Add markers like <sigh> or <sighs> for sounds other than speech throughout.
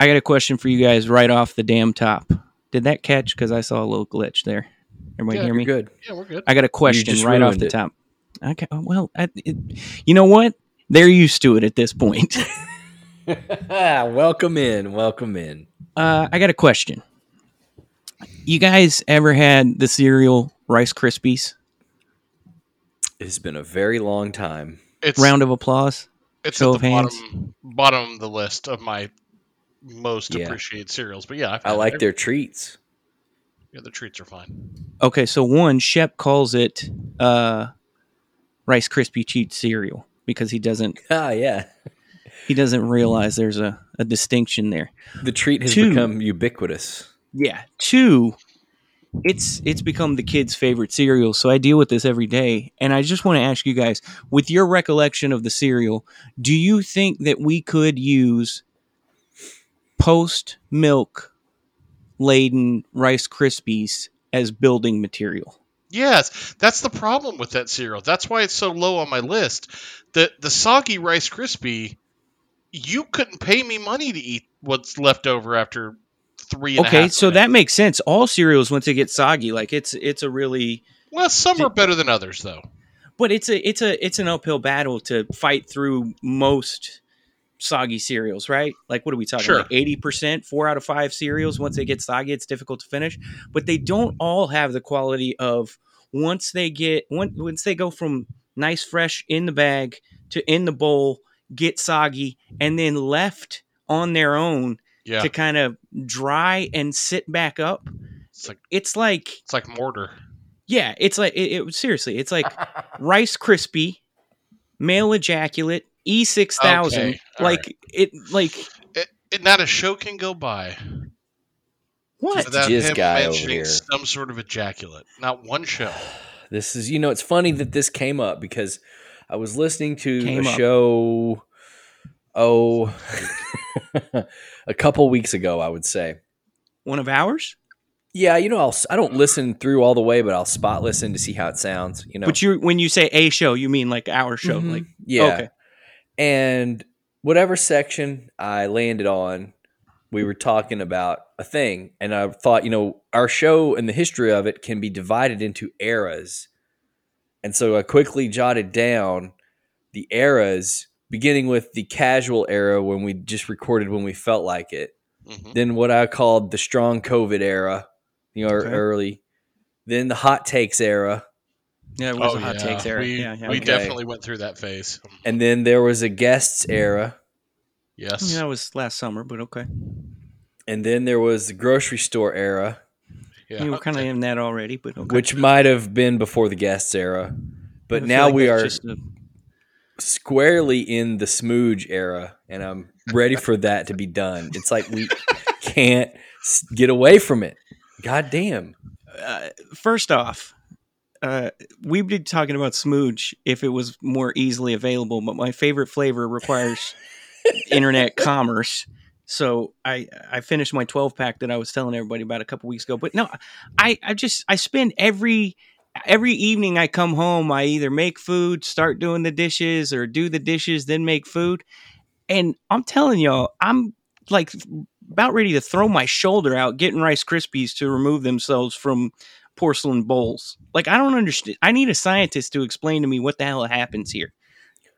I got a question for you guys right off the damn top. Did that catch? Because I saw a little glitch there. Everybody Yeah, hear me? Good. Yeah, we're good. I got a question right off the it. top. Okay. Well, I, it, you know what? They're used to it at this point. <laughs> <laughs> welcome in. Welcome in. Uh, I got a question. You guys ever had the cereal Rice Krispies? It's been a very long time. It's Round of applause. it's show at of the hands. bottom bottom of the list of my most Yeah. appreciated cereals. But yeah, I've I like every- their treats. yeah, the treats are fine. Okay, so one Shep calls it uh, Rice Krispie treat cereal because he doesn't <laughs> Ah, yeah. he doesn't realize there's a, a distinction there. The treat has Two. become ubiquitous. Yeah. Two, it's it's become the kids' favorite cereal, so I deal with this every day. And I just want to ask you guys, with your recollection of the cereal, do you think that we could use post milk laden Rice Krispies as building material? Yes, that's the problem with that cereal. That's why it's so low on my list. The the soggy Rice Krispie, you couldn't pay me money to eat what's left over after three. and a Okay, so minutes. that makes sense. All cereals once they get soggy, like it's it's a really well, some are better than others though. but it's a it's a it's an uphill battle to fight through most soggy cereals, right? Like what are we talking Sure. eighty percent, four out of five cereals once they get soggy, it's difficult to finish. But they don't all have the quality of once they get once once they go from nice fresh in the bag to in the bowl, get soggy, and then left on their own Yeah, to kind of dry and sit back up. it's like It's like it's like mortar. yeah, it's like it, it seriously, it's like <laughs> Rice Krispie, male ejaculate, E six thousand. Okay, all Like it, like It, it, not a show can go by what? without jizz him guy over mentioning here. some sort of ejaculate. Not one show. <sighs> This is, you know, it's funny that this came up because I was listening to Came a up. show, oh, <laughs> a couple weeks ago, I would say. One of ours? Yeah, you know, I'll, I don't listen through all the way, but I'll spot listen to see how it sounds. You know, But you, when you say a show, you mean like our show? Mhm. Like yeah, okay, and whatever section I landed on, we were talking about a thing, and I thought, you know, our show and the history of it can be divided into eras, and so I quickly jotted down the eras, beginning with the casual era when we just recorded when we felt like it, Mhm. then what I called the strong COVID era, you know, Okay. early, then the hot takes era, yeah, it was Oh, a hot yeah. takes era. We, yeah, yeah, we okay. definitely went through that phase. and then there was a guests era. Yes. Yeah, that was last summer, but okay. And then there was the grocery store era, Yeah. You were kind of in that already, but okay. which might have been before the guests era. But now like we are just a- squarely in the smooge era, and I'm ready for that to be done. It's like we <laughs> can't get away from it. God damn. uh, first off, uh, we'd be talking about smooch if it was more easily available, but my favorite flavor requires <laughs> internet commerce. So I I finished my 12 pack that I was telling everybody about a couple weeks ago. But no, I I just I spend every every evening I come home, I either make food, start doing the dishes, or do the dishes, then make food. And I'm telling y'all, I'm like about ready to throw my shoulder out getting Rice Krispies to remove themselves from porcelain bowls. Like I don't understand. I need a scientist to explain to me what the hell happens here.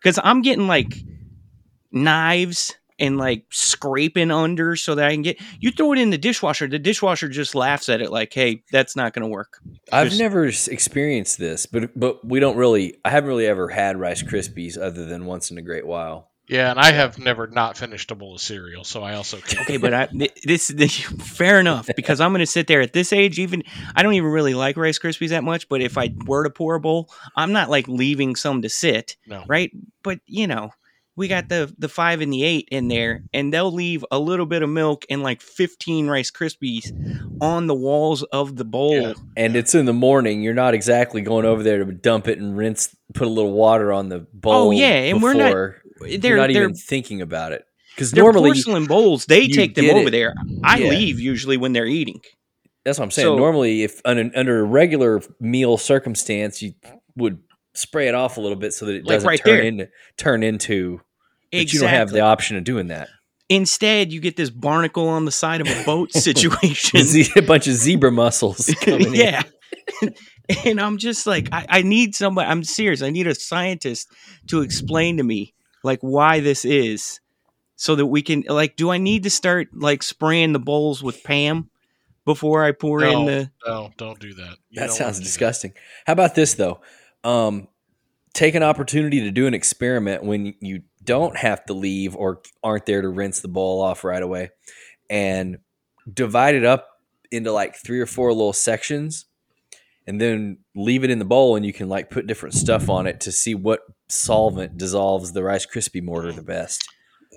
Cuz I'm getting like knives and like scraping under so that I can get you throw it in the dishwasher. The dishwasher just laughs at it like, "Hey, that's not going to work." I've Just- never experienced this, but but we don't really. I haven't really ever had Rice Krispies other than once in a great while. Yeah, and I have never not finished a bowl of cereal, so I also can't. Okay, but I, this, <laughs> this fair enough because I'm going to sit there at this age. Even I don't even really like Rice Krispies that much, but if I were to pour a bowl, I'm not like leaving some to sit, No. right? But you know, we got the the five and the eight in there, and they'll leave a little bit of milk and like 15 Rice Krispies on the walls of the bowl. Yeah. And it's in the morning. You're not exactly going over there to dump it and rinse, put a little water on the bowl. Oh, yeah, and we're not- before. They're You're not they're even thinking about it because normally porcelain bowls. They take them over it. there. I Yeah. leave usually when they're eating. That's what I'm saying. So- Normally, if under, under a regular meal circumstance, you would spray it off a little bit so that it Like doesn't right turn there. into turn into. But Exactly. you don't have the option of doing that. Instead, you get this barnacle on the side of a boat <laughs> situation. A bunch of zebra mussels. <laughs> coming in. yeah. <laughs> and I'm just like, I, I need somebody. I'm serious. I need a scientist to explain to me like why this is, so that we can like. Do I need to start like spraying the bowls with Pam before I pour in the? No, don't do that. You That sounds wanna that. disgusting. How about this though? Um, take an opportunity to do an experiment when you don't have to leave or aren't there to rinse the bowl off right away, and divide it up into like three or four little sections, and then leave it in the bowl, and you can like put different stuff on it to see what solvent dissolves the Rice Krispie mortar the best.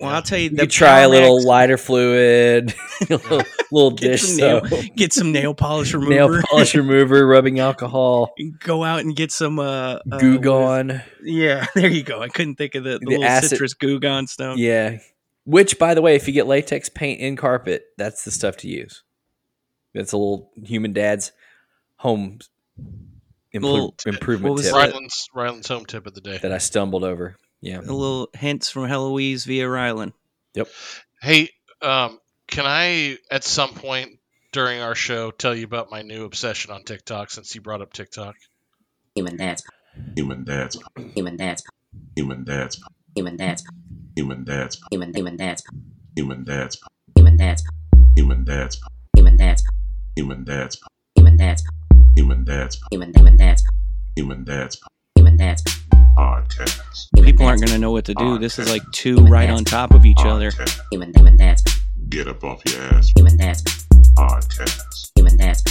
Well, I'll tell you. You try a little lighter fluid, <laughs> a little, little Get dish some nail- soap, Get some nail polish <laughs> remover. nail polish remover, rubbing alcohol, <laughs> Go out and get some uh, uh goo what is- gone. Yeah, there you go. I couldn't think of the, the, The little acid- citrus goo gone stuff. Yeah. Which, by the way, if you get latex paint in carpet, that's the stuff to use. That's a little human dad's home impro- Little- improvement what was tip? Rylan's, Rylan's home tip of the day. that I stumbled over. Yeah. A little hints from Heloise via Rylan. Yep. Hey, um, can I at some point during our show tell you about my new obsession on TikTok since you brought up TikTok? Human dad's Human dad's human dad's human dad's human dad's human dad's human human dad's human dad's human dad's human dad's human dad's human dad's human dad's human dad's human human dad's human dad's human dad's podcast. People aren't going to know what to do. This is like two right on top of each other. Human human dad's Get up off your ass. human dad's Podcast. human dad's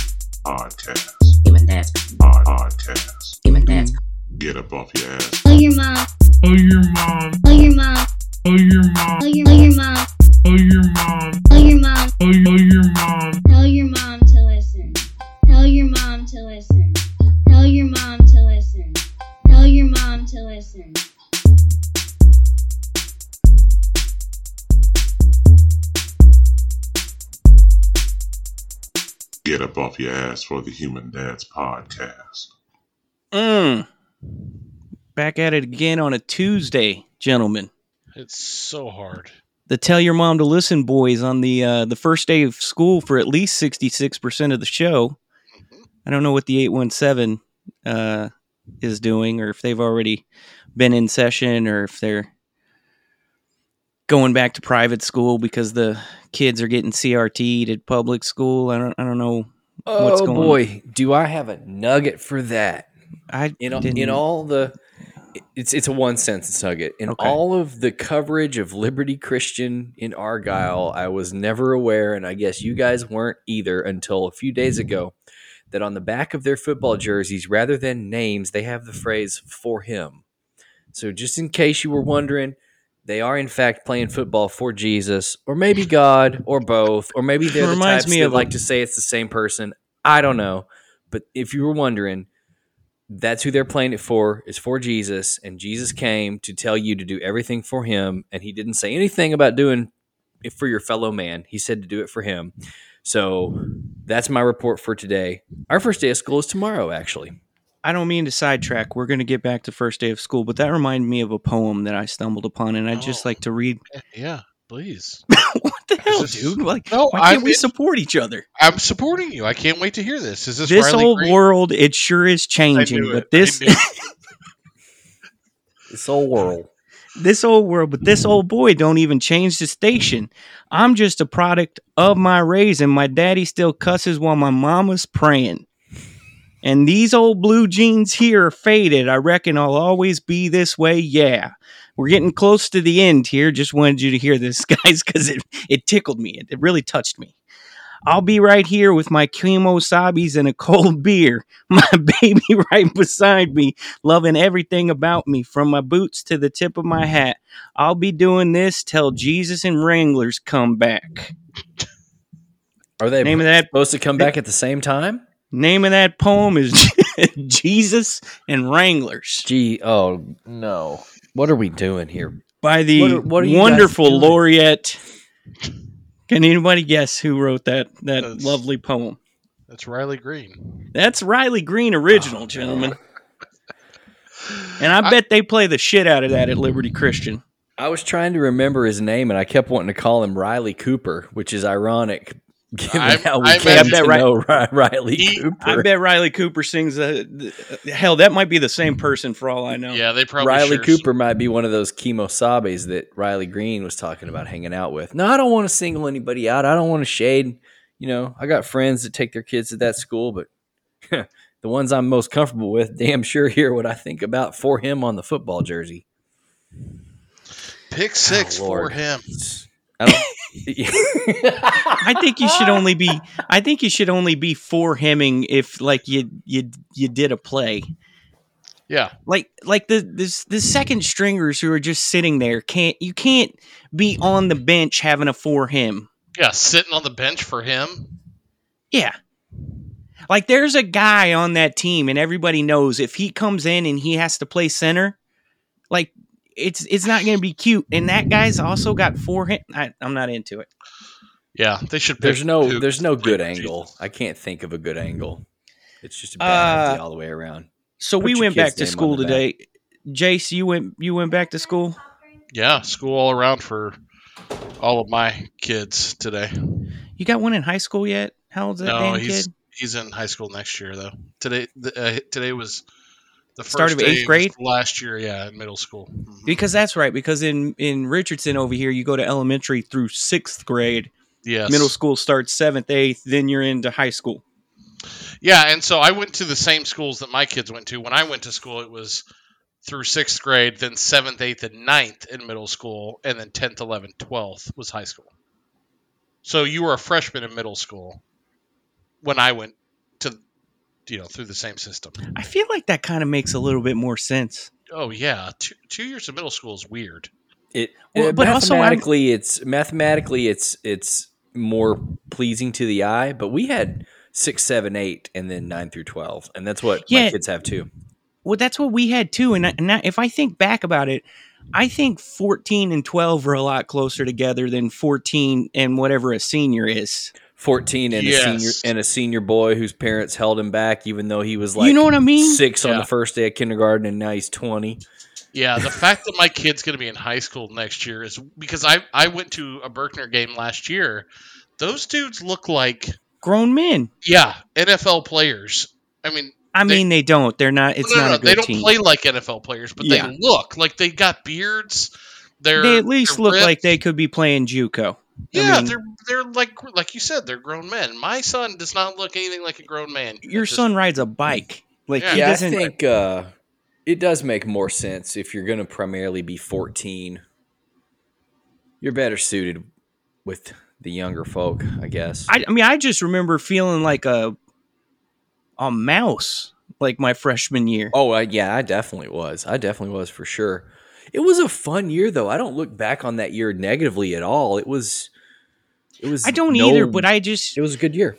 Podcast. human dad's Podcast. human dad's Get up off your ass. Tell your mom. Oh your mom. Tell your mom. Oh your mom. Tell your, mom. Oh your mom. Tell your mom. Oh your mom. Tell your mom listen. Get up off your ass for the Human Dads podcast. Mm. Back at it again on a Tuesday, gentlemen. It's so hard. The Tell Your Mom to Listen boys on the uh, the first day of school for at least 66% of the show. I don't know what the 817 uh, is doing or if they've already been in session or if they're going back to private school because the kids are getting CRT'd at public school. I don't I don't know. What's oh, going. oh boy, do I have a nugget for that. I In all, didn't- in all the it's it's a one sentence nugget. In Okay. all of the coverage of Liberty Christian in Argyle, I was never aware, and I guess you guys weren't either until a few days ago, that on the back of their football mm-hmm. jerseys, rather than names, they have the phrase "for him." So just in case you were mm-hmm. wondering, they are in fact playing football for Jesus, or maybe God, or both, or maybe they're <laughs> the Reminds types me that a- like to say it's the same person. I don't know, but if you were wondering, that's who they're playing it for is for Jesus. And Jesus came to tell you to do everything for him and he didn't say anything about doing it for your fellow man. He said to do it for him so that's my report for today our first day of school is tomorrow actually I don't mean to sidetrack. We're going to get back to first day of school, but that reminded me of a poem that I stumbled upon, and I'd just Oh. like to read. Eh, yeah, please. <laughs> what the hell, this- dude? Like, No, why can't I'm we in- support each other? I'm supporting you. I can't wait to hear this. Is this This Riley whole Green? world, it sure is I changing, knew but it. I this knew it. <laughs> this whole world this old world, but this old boy don't even change the station. I'm just a product of my raising. My daddy still cusses while my mama's praying. And these old blue jeans here are faded. I reckon I'll always be this way. Yeah. We're getting close to the end here. Just wanted you to hear this, <laughs> guys, because it, it tickled me. It, it really touched me. I'll be right here with my kemosabes and a cold beer. <laughs> My baby right beside me loving everything about me, from my boots to the tip of my hat. I'll be doing this till Jesus and Wranglers come back. are they Name of that supposed to come back at the same time name of that poem is <laughs> Jesus and Wranglers gee oh no what are we doing here by the What are- what are wonderful laureate. Can anybody guess who wrote that that That's- lovely poem? That's Riley Green. That's Riley Green original, Oh, gentlemen. <laughs> And I bet they play the shit out of that at Liberty Christian. I was trying to remember his name, and I kept wanting to call him Riley Cooper, which is ironic given I'm- how we I came imagine- to Right. know Ri- Riley He- Cooper. I bet Riley Cooper sings a hell. That might be the same person for all I know. Yeah, they probably Riley share Cooper might be one of those kemosabes that Riley Green was talking about hanging out with. No, I don't want to single anybody out. I don't want to shade. You know, I got friends that take their kids to that school, but <laughs> the ones I'm most comfortable with, damn sure hear what I think about for him on the football jersey. Pick six Oh, for him. I don't. I think you should only be. I think you should only be for hemming if like you you you did a play. Yeah, Like like the this the second stringers who are just sitting there can't you can't be on the bench having a for him. yeah, sitting on the bench for him. Yeah. Like there's a guy on that team and everybody knows if he comes in and he has to play center, like it's it's not going to be cute. And that guy's also got four hit. I, I'm not into it. Yeah, they should. Pick there's no who- there's no good Jesus. angle. I can't think of a good angle. It's just a bad Uh, idea all the way around. So Put we went back to school the back. today. Jace, you went you went back to school. Yeah, school all around for all of my kids today. You got one in high school yet? How old's that no, damn he's kid? he's in high school next year though. Today, the, uh, today was the first Start of day eighth grade? last year. Yeah, in middle school. Mhm. Because that's right. Because in in Richardson over here, you go to elementary through sixth grade. Yes, Middle school starts seventh, eighth. Then you're into high school. Yeah, and so I went to the same schools that my kids went to. When I went to school, it was through sixth grade, then seventh, eighth, and ninth in middle school, and then tenth, eleventh, twelfth was high school. So you were a freshman in middle school when I went to, you know, through the same system. I feel like that kind of makes a little bit more sense. Oh yeah, two, two years of middle school is weird. It, Well, uh, but also I'm- mathematically, it's mathematically it's it's more pleasing to the eye. But we had six, seven, eight, and then nine through twelve, and that's what Yeah. my kids have too. Well, that's what we had too. And, I- and I- if I think back about it, I think 14 and 12 are a lot closer together than 14 and whatever a senior is. Fourteen and a senior and a senior boy whose parents held him back, even though he was like you know what I mean? six on the first day of kindergarten, and now he's twenty. Yeah, the fact that my kid's going to be in high school next year is because I I went to a Berkner game last year. Those dudes look like Grown men. yeah NFL players. I mean, I They- mean, they don't. They're not. It's no, no, not no, a good they don't team. play like NFL players, but Yeah. they look like they got beards. They're they at least look ripped. like they could be playing JUCO. I Yeah, mean- they're they're like like you said, they're grown men. My son does not look anything like a grown man. Your At this- son rides a bike. Like Yeah. he Yeah, I doesn't. think uh, it does make more sense if you're going to primarily be 14. You're better suited with the younger folk, I guess. I, I mean, I just remember feeling like a a mouse like my freshman year. oh, I, yeah, I definitely was. I definitely was for sure. It was a fun year, though. I don't look back on that year negatively at all. It was. It was. I don't no- either, but I just It was a good year.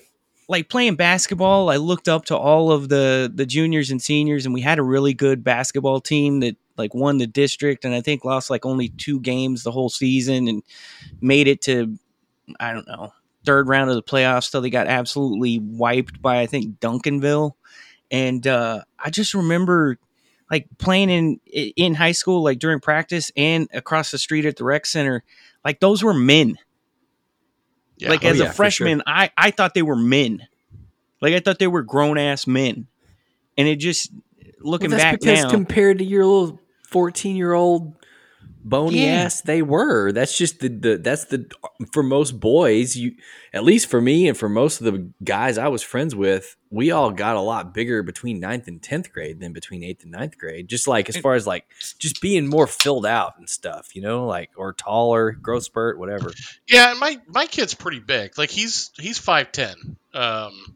like playing basketball. I looked up to all of the the juniors and seniors, and we had a really good basketball team that like won the district, and I think lost like only two games the whole season, and made it to I don't know third round of the playoffs. Till they got absolutely wiped by I think Duncanville, and uh, I just remember like playing in in high school, like during practice and across the street at the rec center. Like those were men. Yeah. Like Oh, as yeah, a for sure. freshman, I I thought they were men. Like I thought they were grown ass men, and it just looking Well, that's back because now. compared to your little 14 year old bony Yeah. ass, they were. That's just the, the that's the for most boys. You at least for me and for most of the guys I was friends with, we all got a lot bigger between ninth and tenth grade than between eighth and ninth grade. Just like as far as like just being more filled out and stuff, you know, like or taller, growth spurt, whatever. Yeah, my my kid's pretty big. Like he's he's five ten. Um,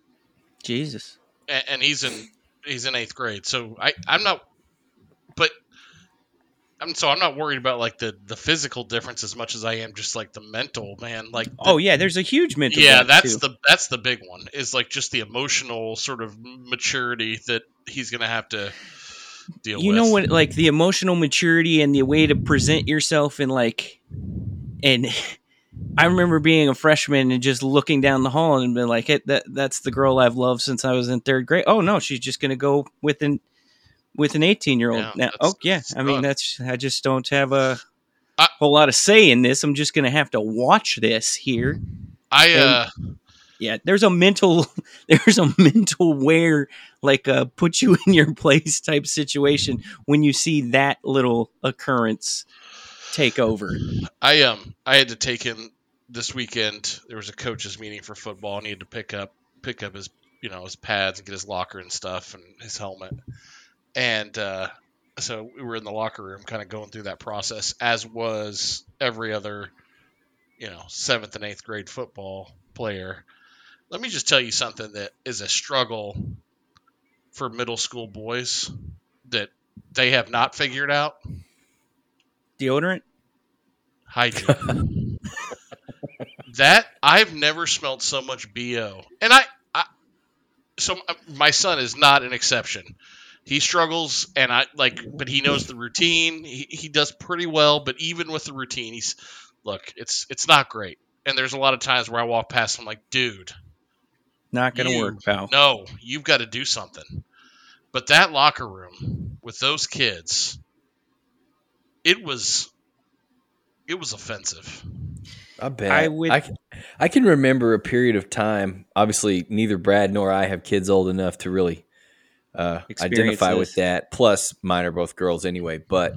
Jesus, and, and he's in he's in eighth grade. So I I'm not, but I'm so I'm not worried about like the the physical difference as much as I am just like the mental man. Like the- oh yeah, there's a huge mental. yeah, that's too. the that's the big one. Is like just the emotional sort of maturity that he's gonna have to deal you with. know what like the emotional maturity and the way to present yourself and like and <laughs> I remember being a freshman and just looking down the hall and being like, hey, "That that's the girl I've loved since I was in third grade." Oh no, she's just gonna go with an with an eighteen year old Yeah, now. Oh yeah, I mean that's I just don't have a whole lot of say in this. I'm just going to have to watch this here. I uh, Yeah, there's a mental, <laughs> there's a mental wear, like uh, put you <laughs> in your place type situation when you see that little occurrence take over. I um I had to take him this weekend. There was a coaches meeting for football. and he had to pick up pick up his you know his pads and get his locker and stuff and his helmet. And uh, so we were in the locker room, kind of going through that process, as was every other you know seventh and eighth grade football player. Let me just tell you something that is a struggle for middle school boys that they have not figured out Deodorant? hygiene. that I've never smelled so much bo, and I, I, so uh, my son is not an exception. He struggles, and I like, but he knows the routine. He, he does pretty well, but even with the routine, he's look, it's it's not great. And there's a lot of times where I walk past, I'm like, dude, Not going to You- work, pal. no, you've got to do something. But that locker room with those kids, it was, it was offensive. I bet. I I, would- I, I can remember a period of time. Obviously, neither Brad nor I have kids old enough to really uh, identify with that. Plus, mine are both girls anyway. But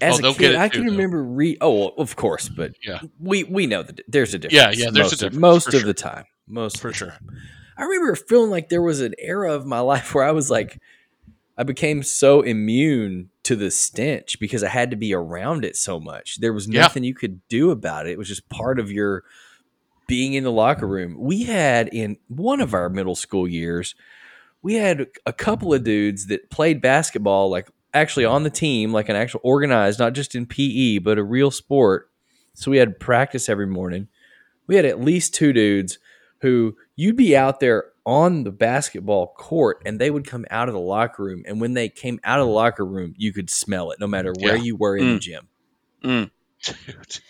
as Oh, a kid, it I can though. remember re. Oh, well, of course, but Yeah. we we know that there's a difference. Yeah, yeah, there's a most of- difference, most of sure. the time. Most For sure. I remember feeling like there was an era of my <laughs> life where I was like, I became so immune to the stench because I had to be around it so much. There was Yeah. nothing you could do about it. It was just part of your being in the locker room. We had in one of our middle school years, we had a couple of dudes that played basketball, like actually on the team, like an actual organized, not just in PE, but a real sport. So we had practice every morning. We had at least two dudes who you'd be out there on the basketball court and they would come out of the locker room. And when they came out of the locker room, you could smell it no matter where Yeah. you were in the gym. Mm. <laughs>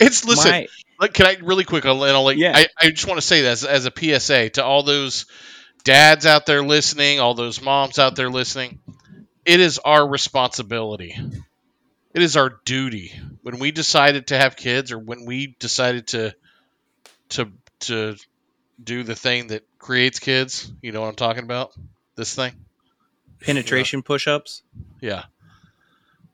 It's listen. My- Like, can I really quick? I'll, and I'll let, Yeah. I, I just want to say that as, as a PSA to all those dads out there listening, all those moms out there listening. It is our responsibility. It is our duty when we decided to have kids, or when we decided to to to do the thing that creates kids. You know what I'm talking about? This thing. penetration push-ups. Yeah.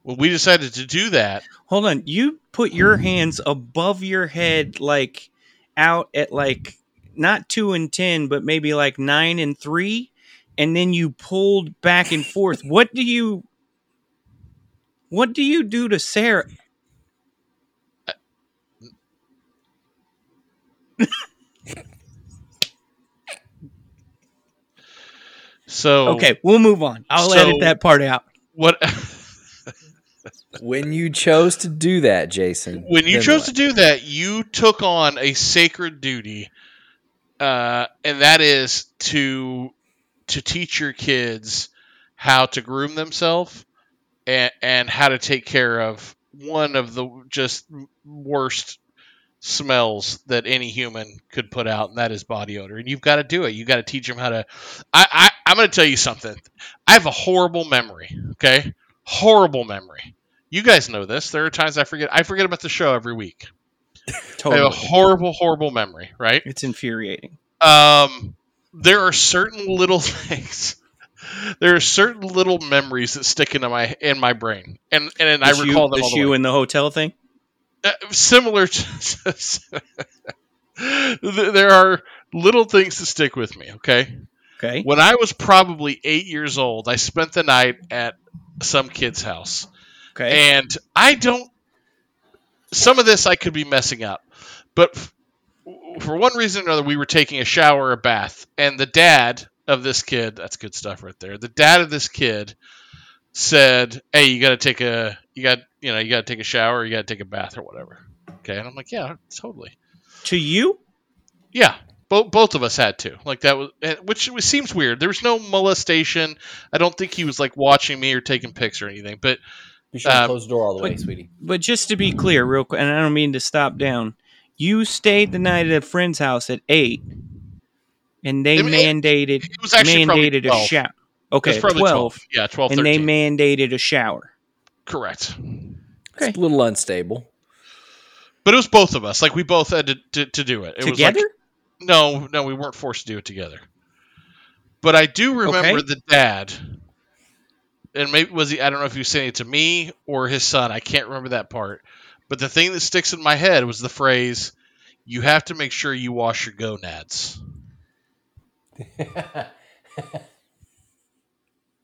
Well, we decided to do that, Hold on, you put your hands above your head, like out at like not two and ten, but maybe like nine and three, and then you pulled back and forth. <laughs> What do you? What do you do to Sarah? Uh, <laughs> so Okay, we'll move on. I'll So- edit that part out. what <laughs> When you chose to do that, Jason, when you chose what? to do that, you took on a sacred duty, uh, and that is to to teach your kids how to groom themselves and, and how to take care of one of the just worst smells that any human could put out, and that is body odor. And you've got to do it. You've got to teach them how to. I, I I'm going to tell you something. I have a horrible memory. Okay, horrible memory. You guys know this. There are times I forget. I forget about the show every week. <laughs> I have a Totally, horrible, horrible memory. Right. it's infuriating. Um, there are certain little <laughs> things. There are certain little memories that stick into my in my brain, and and, I The shoe- recall them the the shoe way. in the hotel thing. Uh, similar to. <laughs> there are little things that stick with me. Okay. Okay, When I was probably eight years old, I spent the night at some kid's house. okay. And I don't. Some of this I could be messing up, but f- for one reason or another, we were taking a shower, or a bath, and the dad of this kid—that's good stuff right there. The dad of this kid said, "Hey, you got to take a, you got, you know, you got to take a shower, or you got to take a bath, or whatever." Okay, and I'm like, "Yeah, totally." to you, Yeah, both both of us had to. Like that was, which seems weird. There was no molestation. I don't think he was like watching me or taking pics or anything. But Be sure to Um, close the door all the way, sweetie. but just to be clear, real quick, and I don't mean to stop down. You stayed the night at a friend's house at eight, and they I mean, mandated it was actually mandated a 12. shower. It Okay, was probably 12, Yeah, 12, and they mandated a shower. Correct. Okay. It's a little unstable. But it was both of us. Like we both had to, to, to do it. it Together? Was like, no, no, we weren't forced to do it together. But I do remember Okay. the dad, and maybe was he? I don't know if he was saying it to me or his son. I can't remember that part. But the thing that sticks in my head was the phrase, "You have to make sure you wash your gonads." <laughs>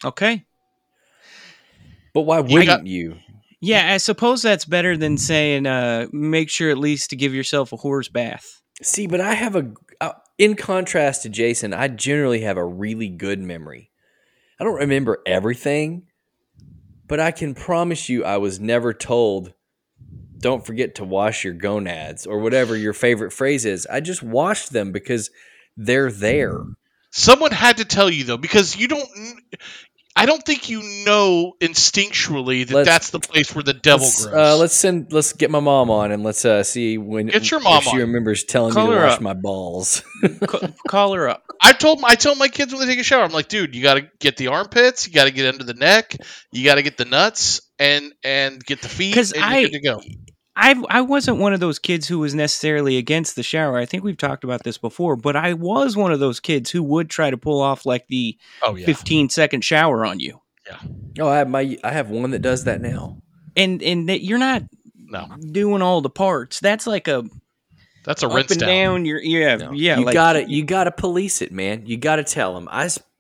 Okay. But why You wouldn't got- you? Yeah, I suppose that's better than saying uh, make sure at least to give yourself a horse bath. See, but I have a. Uh, in contrast to Jason, I generally have a really good memory. I don't remember everything, but I can promise you I was never told, don't forget to wash your gonads or whatever your favorite phrase is. I just washed them because they're there. Someone had to tell you though, because you don't. I don't think you know instinctually that Let's- that's the place where the devil let's, grows. uh, let's send. Let's get my mom on and let's uh, see when Get your mom if she on. remembers telling Call me to wash up. my balls. <laughs> Ca- call her up. I told I tell my kids when they take a shower, I'm like, dude, you got to get the armpits, you got to get under the neck, you got to get the nuts, and and get the feet, 'Cause and I- you're good to go. I I wasn't one of those kids who was necessarily against the shower. I think we've talked about this before, but I was one of those kids who would try to pull off like the Oh yeah, 15 second shower on you. Yeah. Oh, I have my. I have one that does that now. And and that you're not no, doing all the parts. That's like a that's a up rinse and down. down. You're yeah No. yeah. you like, gotta you gotta police it, man. You gotta tell them.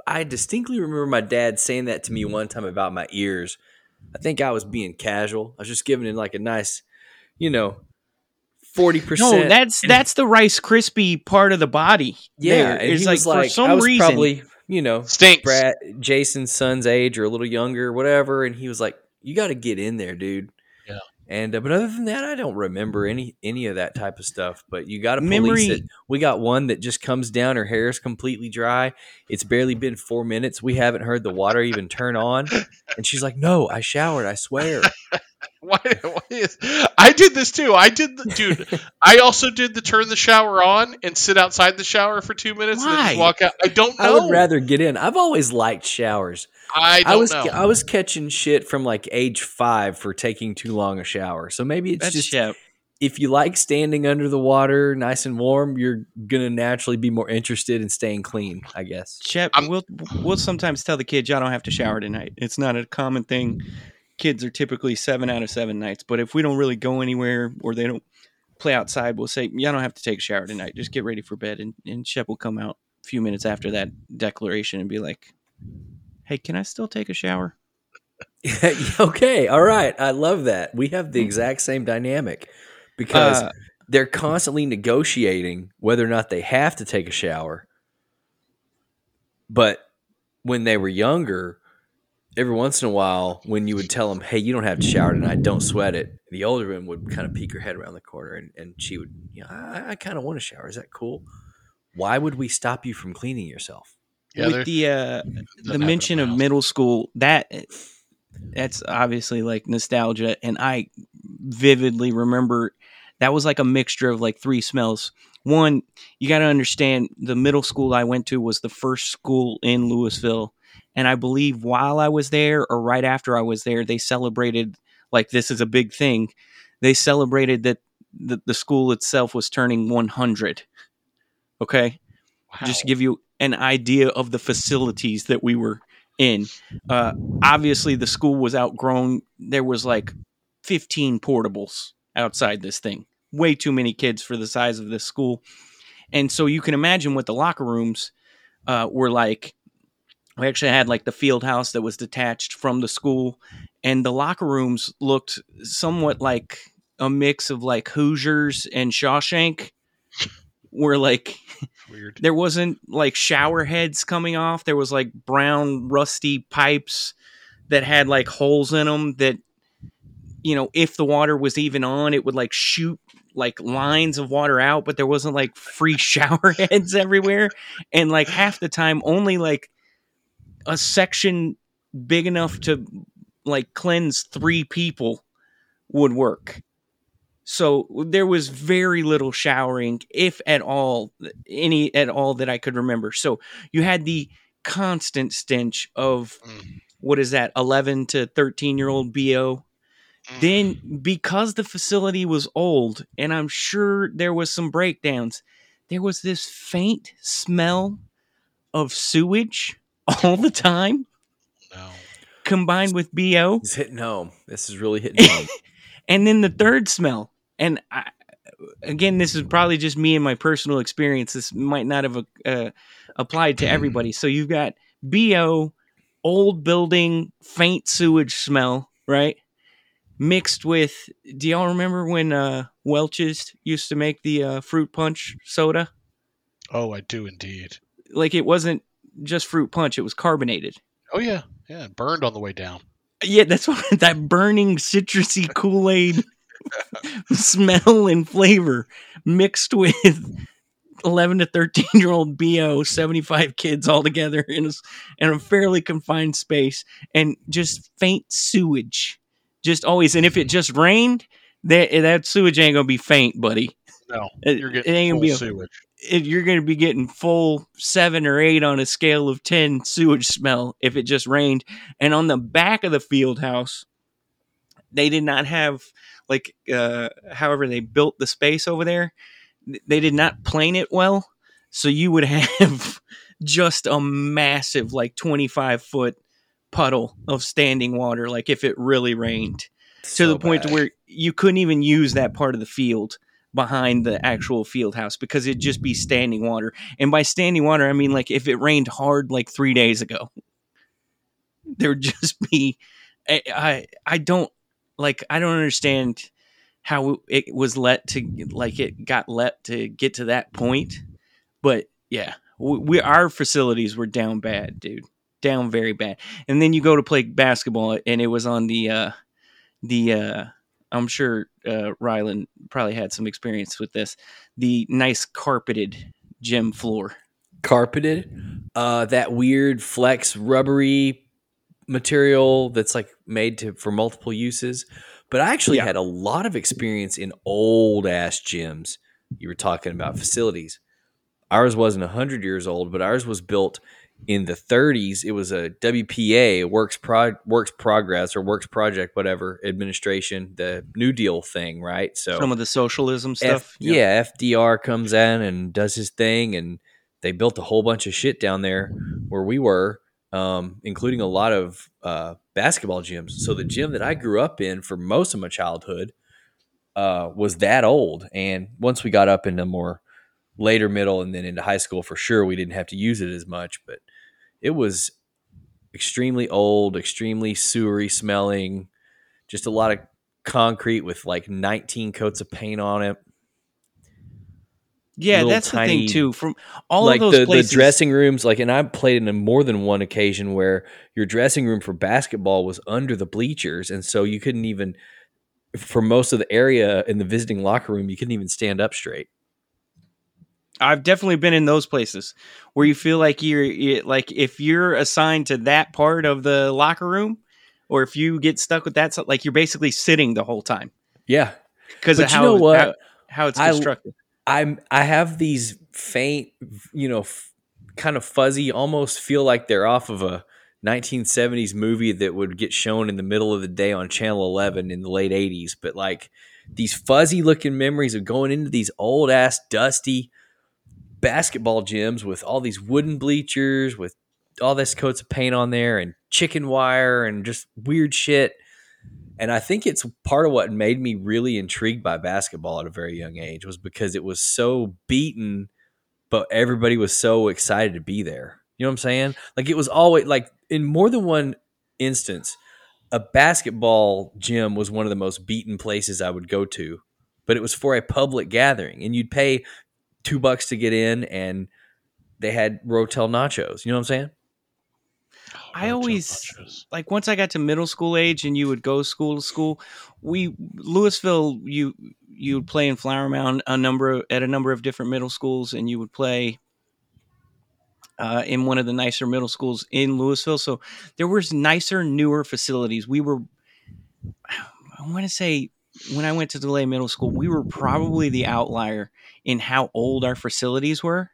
I distinctly remember my dad saying that to me mm-hmm. one time about my ears. I think I was being casual. I was just giving it like a nice, you know, forty percent. No, percent. that's that's the Rice Krispie part of the body. yeah. there. It's like, was like, for some I was reason. probably you know Stinks. Brad Jason's son's age or a little younger, whatever. And he was like, "You got to get in there, dude." And uh, but other than that, I don't remember any any of that type of stuff. But you got to police Memory- it. We got one that just comes down. Her hair is completely dry. It's barely been four minutes. We haven't heard the water even turn on, and she's like, "No, I showered. I swear." <laughs> Why, why is, I did this too. I did, the, dude. I also did the turn the shower on and sit outside the shower for two minutes and then just walk out. I don't know. I would rather get in. I've always liked showers. I don't I was know. I was catching shit from like age five for taking too long a shower. So maybe it's That's just Shep. if you like standing under the water, nice and warm, you're gonna naturally be more interested in staying clean. I guess. Shep, I'm- we'll we'll sometimes tell the kids y'all don't have to shower tonight. It's not a common thing. Kids are typically seven out of seven nights, but if we don't really go anywhere or they don't play outside, we'll say y'all don't have to take a shower tonight. Just get ready for bed, and and Shep will come out a few minutes after that declaration and be like, "Hey, can I still take a shower?" <laughs> okay, all right. I love that. We have the exact same dynamic because Uh, they're constantly negotiating whether or not they have to take a shower. But when they were younger, every once in a while, when you would tell them, "Hey, you don't have to shower tonight. Don't sweat it," the older one would kind of peek her head around the corner, and, and she would, you know, I, I kind of want to shower. Is that cool? Why would we stop you from cleaning yourself? With the uh, the mention of middle school that that's obviously like nostalgia and i vividly remember that was like a mixture of like three smells. One you got to understand the middle school i went to was the first school in Lewisville and i believe while i was there or right after i was there they celebrated like this is a big thing they celebrated that the, the school itself was turning 100 okay just to give you an idea of the facilities that we were in. Uh, obviously, the school was outgrown. There was like 15 portables outside this thing. Way too many kids for the size of this school. And so you can imagine what the locker rooms uh, were like. We actually had like the field house that was detached from the school, and the locker rooms looked somewhat like a mix of like Hoosiers and Shawshank, where like weird. there wasn't like shower heads coming off. There was like brown rusty pipes that had like holes in them that you know if the water was even on it would like shoot like lines of water out but there wasn't like free <laughs> shower heads everywhere. And like half the time only like a section big enough to like cleanse three people would work so there was very little showering, if at all, any at all that I could remember. So you had the constant stench of Mm. what is that, eleven to thirteen year old bo, then because the facility was old and i'm sure there was some breakdowns there was this faint smell of sewage <laughs> all the time no. combined with bo It's hitting home. This is really hitting home. <laughs> and then the third smell and I, again this is probably just me and my personal experience this might not have uh, applied to everybody so you've got bo old building faint sewage smell right mixed with do y'all remember when uh welch's used to make the uh, fruit punch soda Oh, I do indeed. like it wasn't just fruit punch it was carbonated Oh yeah, yeah. it Burned on the way down. Yeah, that's <laughs> what that burning citrusy Kool Aid <laughs> smell and flavor mixed with 11 to 13 year old BO, 75 kids all together in a, in a fairly confined space and just faint sewage. Just always. And if it just rained, that, that sewage ain't going to be faint, buddy. No, <laughs> It, you're it getting ain't to be a sewage. it, you're going to be getting full seven or eight on a scale of 10 sewage smell if it just rained. And on the back of the field house, they did not have, like, uh, however, they built the space over there, they did not plane it well. So you would <laughs> have just a massive, like, 25 foot puddle of standing water, like if it really rained to So the point to bad. where you couldn't even use that part of the field behind the actual field house because it'd just be standing water. And by standing water, I mean like if it rained hard like three days ago, there would <laughs> just be. I I, I don't like. I don't understand how it was let to like it got let to get to that point. But yeah, we, we our facilities were down bad, dude, down very bad. And then you go to play basketball, and it was on the. uh the uh I'm sure uh Rylan probably had some experience with this. The nice carpeted gym floor. carpeted, uh, that weird flex rubbery material that's like made to for multiple uses. But I actually Yeah. had a lot of experience in old ass gyms. You were talking about facilities. Ours wasn't 100 years old, but ours was built in the 30s. It was a WPA, Works Pro, Works Progress or Works Project, whatever administration, the New Deal thing, right? So Some of the socialism F- stuff. yeah, FDR comes in and does his thing, and they built a whole bunch of shit down there where we were, um, including a lot of uh, basketball gyms. So the gym that I grew up in for most of my childhood uh, was that old, and once we got up into more later middle and then into high school, for sure we didn't have to use it as much, but it was extremely old, extremely sewery smelling, just a lot of concrete with like 19 coats of paint on it. Yeah, that's the thing too. From all like of those the, places, the dressing rooms like and i played in a more than one occasion where your dressing room for basketball was under the bleachers and so you couldn't even for most of the area in the visiting locker room you couldn't even stand up straight I've definitely been in those places where you feel like you're you- like if you're assigned to that part of the locker room, or if you get stuck with that, like you're basically sitting the whole time yeah because of you how, know what? how how it's I- constructed. I'm i have these faint you know f- kind of fuzzy almost feel like they're off of a 1970s movie that would get shown in the middle of the day on channel 11 in the late 80s but like these fuzzy looking memories of going into these old ass dusty basketball gyms with all these wooden bleachers with all this coats of paint on there and chicken wire and just weird shit and i think it's part of what made me really intrigued by basketball at a very young age was because it was so beaten but everybody was so excited to be there. You know what i'm saying? Like it was always like in more than one instance a basketball gym was one of the most beaten places i would go to but it was for a public gathering. And you'd pay two bucks to get in and they had rotel nachos. You know what i'm saying I Oh, always- like once I got to middle school age and you would go school to school, we Lewisville you you would play in Flower Mound a number of, at a number of different middle schools and you would play uh, in one of the nicer middle schools in Lewisville. So there was nicer, newer facilities. We were I want to say when I went to Delay Middle School, we were probably the outlier in how old our facilities were,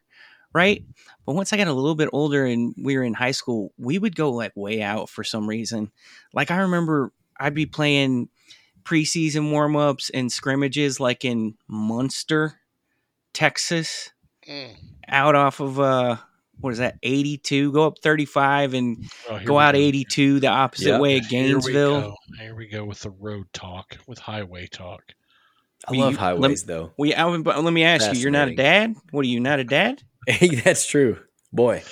right? But once I got a little bit older and we were in high school, we would go like way out for some reason. Like I remember I'd be playing preseason warm-ups and scrimmages like in Muenster, Texas, Mm. out off of uh what is that 82 go up 35 and Oh, go out go. 82 the opposite Yep. way of Here we Gainesville. Here we go with the road talk, with highway talk. I Well, love you- highways though. Well, yeah, I- but let me ask you, you're not a dad? What are you, not a dad? <laughs> Hey, that's true. Boy,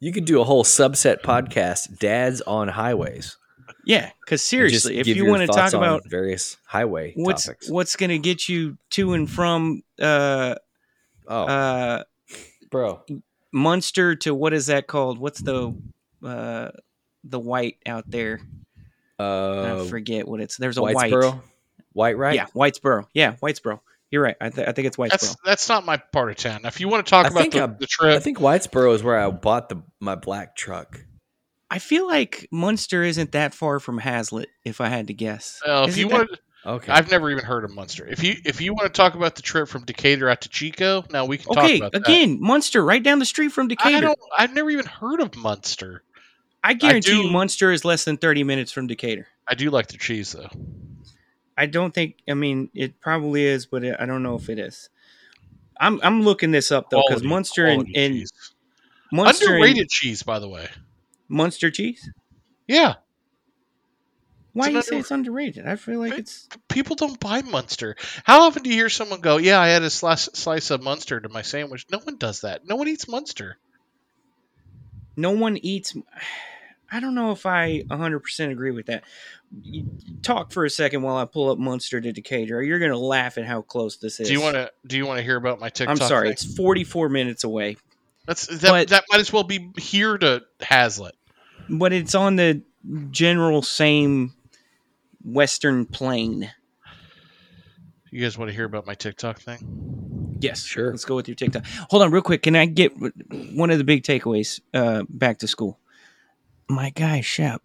you could do a whole subset podcast, Dads on Highways. Yeah, because seriously, if you want to talk about various highway what's topics. what's going to get you to and from uh, oh, uh, bro. Muenster to what is that called? What's the uh, the white out there? Uh, I forget what it's. There's a white. White, right? Yeah, Whitesboro. Yeah, Whitesboro. You're right. I, th- I think it's Whitesboro. That's that's not my part of town. If you want to talk I about the, I- the trip, I think Whitesboro is where I bought the my black truck. I feel like Muenster isn't that far from Haslet, if I had to guess. uh, if you that- want, Okay. I've never even heard of Muenster. If you if you want to talk about the trip from Decatur out to Chico, now we can talk okay, about that. Okay. Again, Muenster, right down the street from Decatur. I Decatur. don't. I've never even heard of Muenster. I guarantee do- you, Muenster is less than 30 minutes from Decatur. I do like the cheese though. I don't think. I mean, it probably is, but I don't know if it is. I'm I'm looking this up though because Muenster and, and. Muenster underrated and cheese, by the way. Muenster cheese. Yeah, Why do you say it's underrated? I feel like it's. people don't buy Muenster. How often do you hear someone go, "Yeah, I had a slice, slice of Muenster to my sandwich"? No one does that. No one eats Muenster. No one eats. <sighs> I don't know if I 100% agree with that. You- Talk for a second while I pull up Muenster to Decatur. You're going to laugh at how close this is. Do you want to? Do you want to hear about my TikTok? I'm sorry, thing? it's 44 minutes away, That's that. but- that might as well be here to Haslet. but it's on the general same western plane. You guys want to hear about my TikTok thing? Yes, Sure. Let's go with your TikTok. Hold on, real quick. Can I get one of the big takeaways uh, back to school? My guy Shep,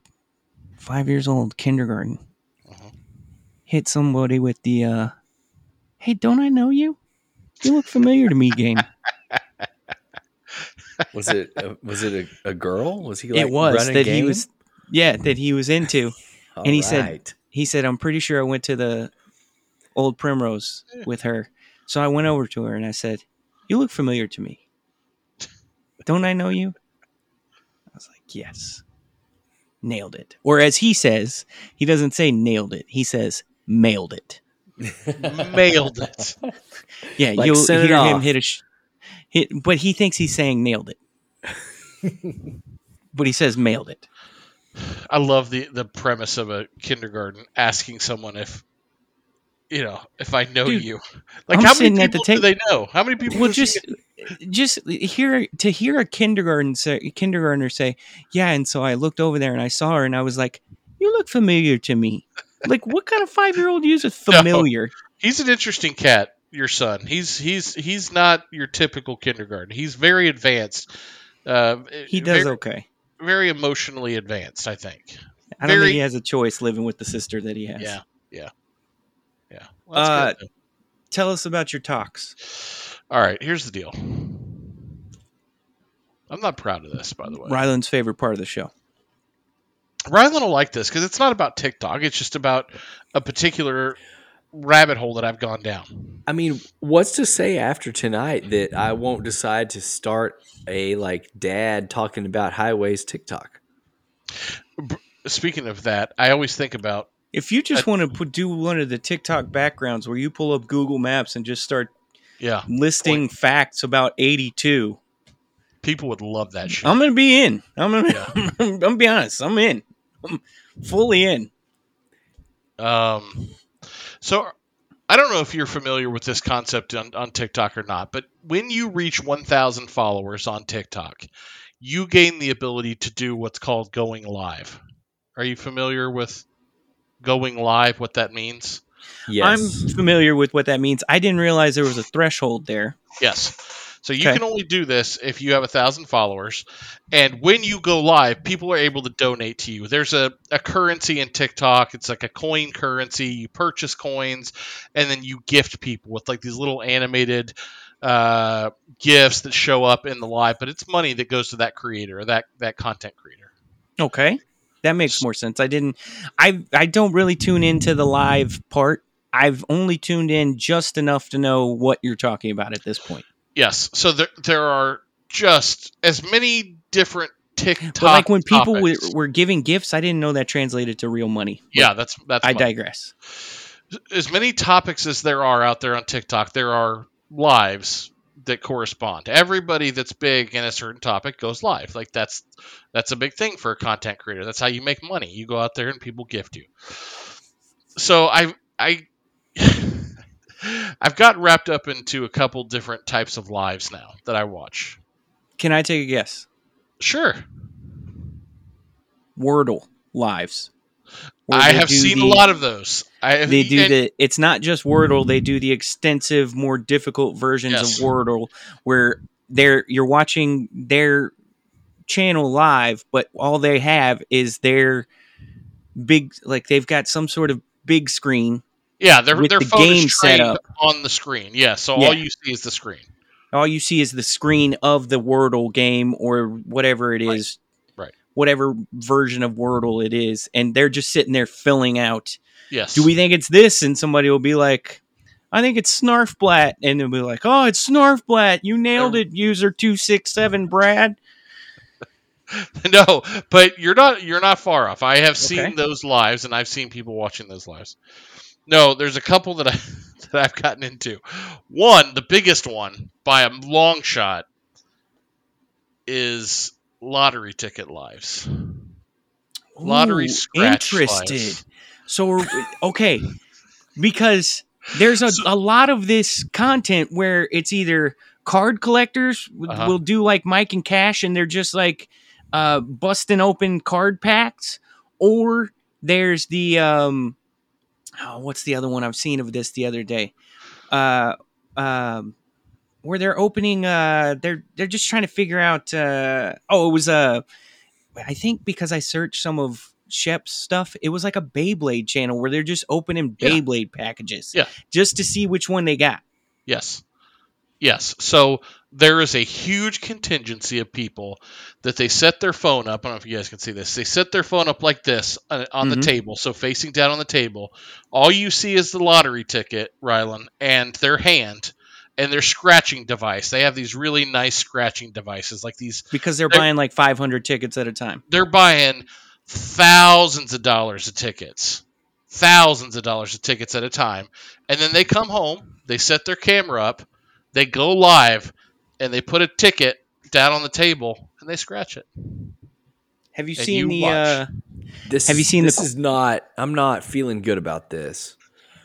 five years old, kindergarten, Mhm. hit somebody with the uh, "Hey, don't I know you? You look familiar to me." Game. <laughs> Was it uh, was it a, a girl? Was he like it was running that he was, yeah, that he was into. <laughs> And he said- he said, I'm pretty sure I went to the old Primrose with her. So I went over to her and I said, You look familiar to me. Don't I know you? I was like, Yes. Nailed it. Or as he says, he doesn't say nailed it. He says mailed it. <laughs> Mailed it. Yeah, Like, you'll hear him hit a sh- hit, but he thinks he's saying nailed it. <laughs> but he says mailed it. I love the the premise of a kindergarten asking someone if you know if I know Dude, you. Like I'm how many sitting at the people do they know? How many people? well just just hear to hear a kindergarten say, kindergartner say yeah and so i looked over there and i saw her and i was like you look familiar to me like what kind of five year old uses <laughs> familiar he's an interesting cat. Your son. He's he's he's not your typical kindergarten. He's very advanced. Uh, he does very, okay very emotionally advanced. I think. i don't very- think he has a choice living with the sister that he has Yeah, yeah, yeah. Well, Uh, good, tell us about your talks All right, here's the deal. I'm not proud of this, by the way. Rylan's favorite part of the show Rylan will like this because it's not about TikTok. It's just about a particular rabbit hole that I've gone down. I mean, what's to say after tonight that I won't decide to start a like dad talking about highways TikTok? Speaking of that, I always think about if you just want to do one of the tiktok backgrounds where you pull up google maps and just start yeah, listing facts about 82 people would love that shit. i'm gonna be in i'm gonna Yeah. <laughs> i'm gonna be honest i'm in i'm fully in Um, so I don't know if you're familiar with this concept on, on TikTok or not, but when you reach 1,000 followers on TikTok, you gain the ability to do what's called going live. Are you familiar with going live? What that means? Yes. I'm familiar with what that means. I didn't realize there was a threshold there. Yes. So you Okay. can only do this if you have a thousand followers, and when you go live, people are able to donate to you. There's a, a currency in TikTok. It's like a coin currency. You purchase coins, and then you gift people with like these little animated uh, gifts that show up in the live. But it's money that goes to that creator, or that that content creator. Okay. That makes more sense. I didn't. I I don't really tune into the live part. I've only tuned in just enough to know what you're talking about at this point. Yes. So there there are just as many different TikTok. But like when people were, were giving gifts, I didn't know that translated to real money. But yeah, that's that's I my- digress. as many topics as there are out there on TikTok, there are lives that correspond. Everybody that's big in a certain topic goes live. Like that's that's a big thing for a content creator. That's how you make money. You go out there and people gift you. So I I <laughs> I've got wrapped up into a couple different types of lives now that I watch. Can I take a guess? Sure. Wordle lives. I have seen the- a lot of those. I They do and- the. It's not just Wordle. They do the extensive, more difficult versions Yes. of Wordle, where they're you're watching their channel live, but all they have is their big. Like they've got some sort of big screen. yeah, they're they're the phone game is set up. on the screen. Yeah, so Yeah. all you see is the screen. All you see is the screen of the Wordle game or whatever it is. Whatever version of Wordle it is, and they're just sitting there filling out Yes. do we think it's this? And somebody will be like, I think it's Snarfblat. And they'll be like, oh, it's Snarfblat. You nailed it, user 267, Brad. <laughs> no, but you're not you're not far off. I have seen Okay. those lives and I've seen people watching those lives. No, there's a couple that I <laughs> that I've gotten into. One, the biggest one by a long shot is lottery ticket lives. Lottery Ooh, scratch Interested. lives. So, we're- okay. Because there's a, a lot of this content where it's either card collectors Uh-huh. will do like Mike and Cash and they're just like uh, busting open card packs, or there's the um, oh, what's the other one I've seen of this the other day, uh, um, where they're opening uh, they're they're just trying to figure out uh, oh it was uh, I think because I searched some of Shep's stuff, it was like a Beyblade channel where they're just opening Yeah. Beyblade packages, Yeah. just to see which one they got. Yes. Yes. So there is a huge contingency of people that they set their phone up. I don't know if you guys can see this. They set their phone up like this uh, on the Mhm. table, so facing down on the table. All you see is the lottery ticket, Rylan, and their hand and their scratching device. They have these really nice scratching devices, like these. because they're They're- buying like 500 tickets at a time. They're buying thousands of dollars of tickets, thousands of dollars of tickets at a time, and then they come home. They set their camera up. They go live, and they put a ticket down on the table and they scratch it. Have you And seen you the watch. uh, This Have you seen This qu- is not. I'm not feeling good about this.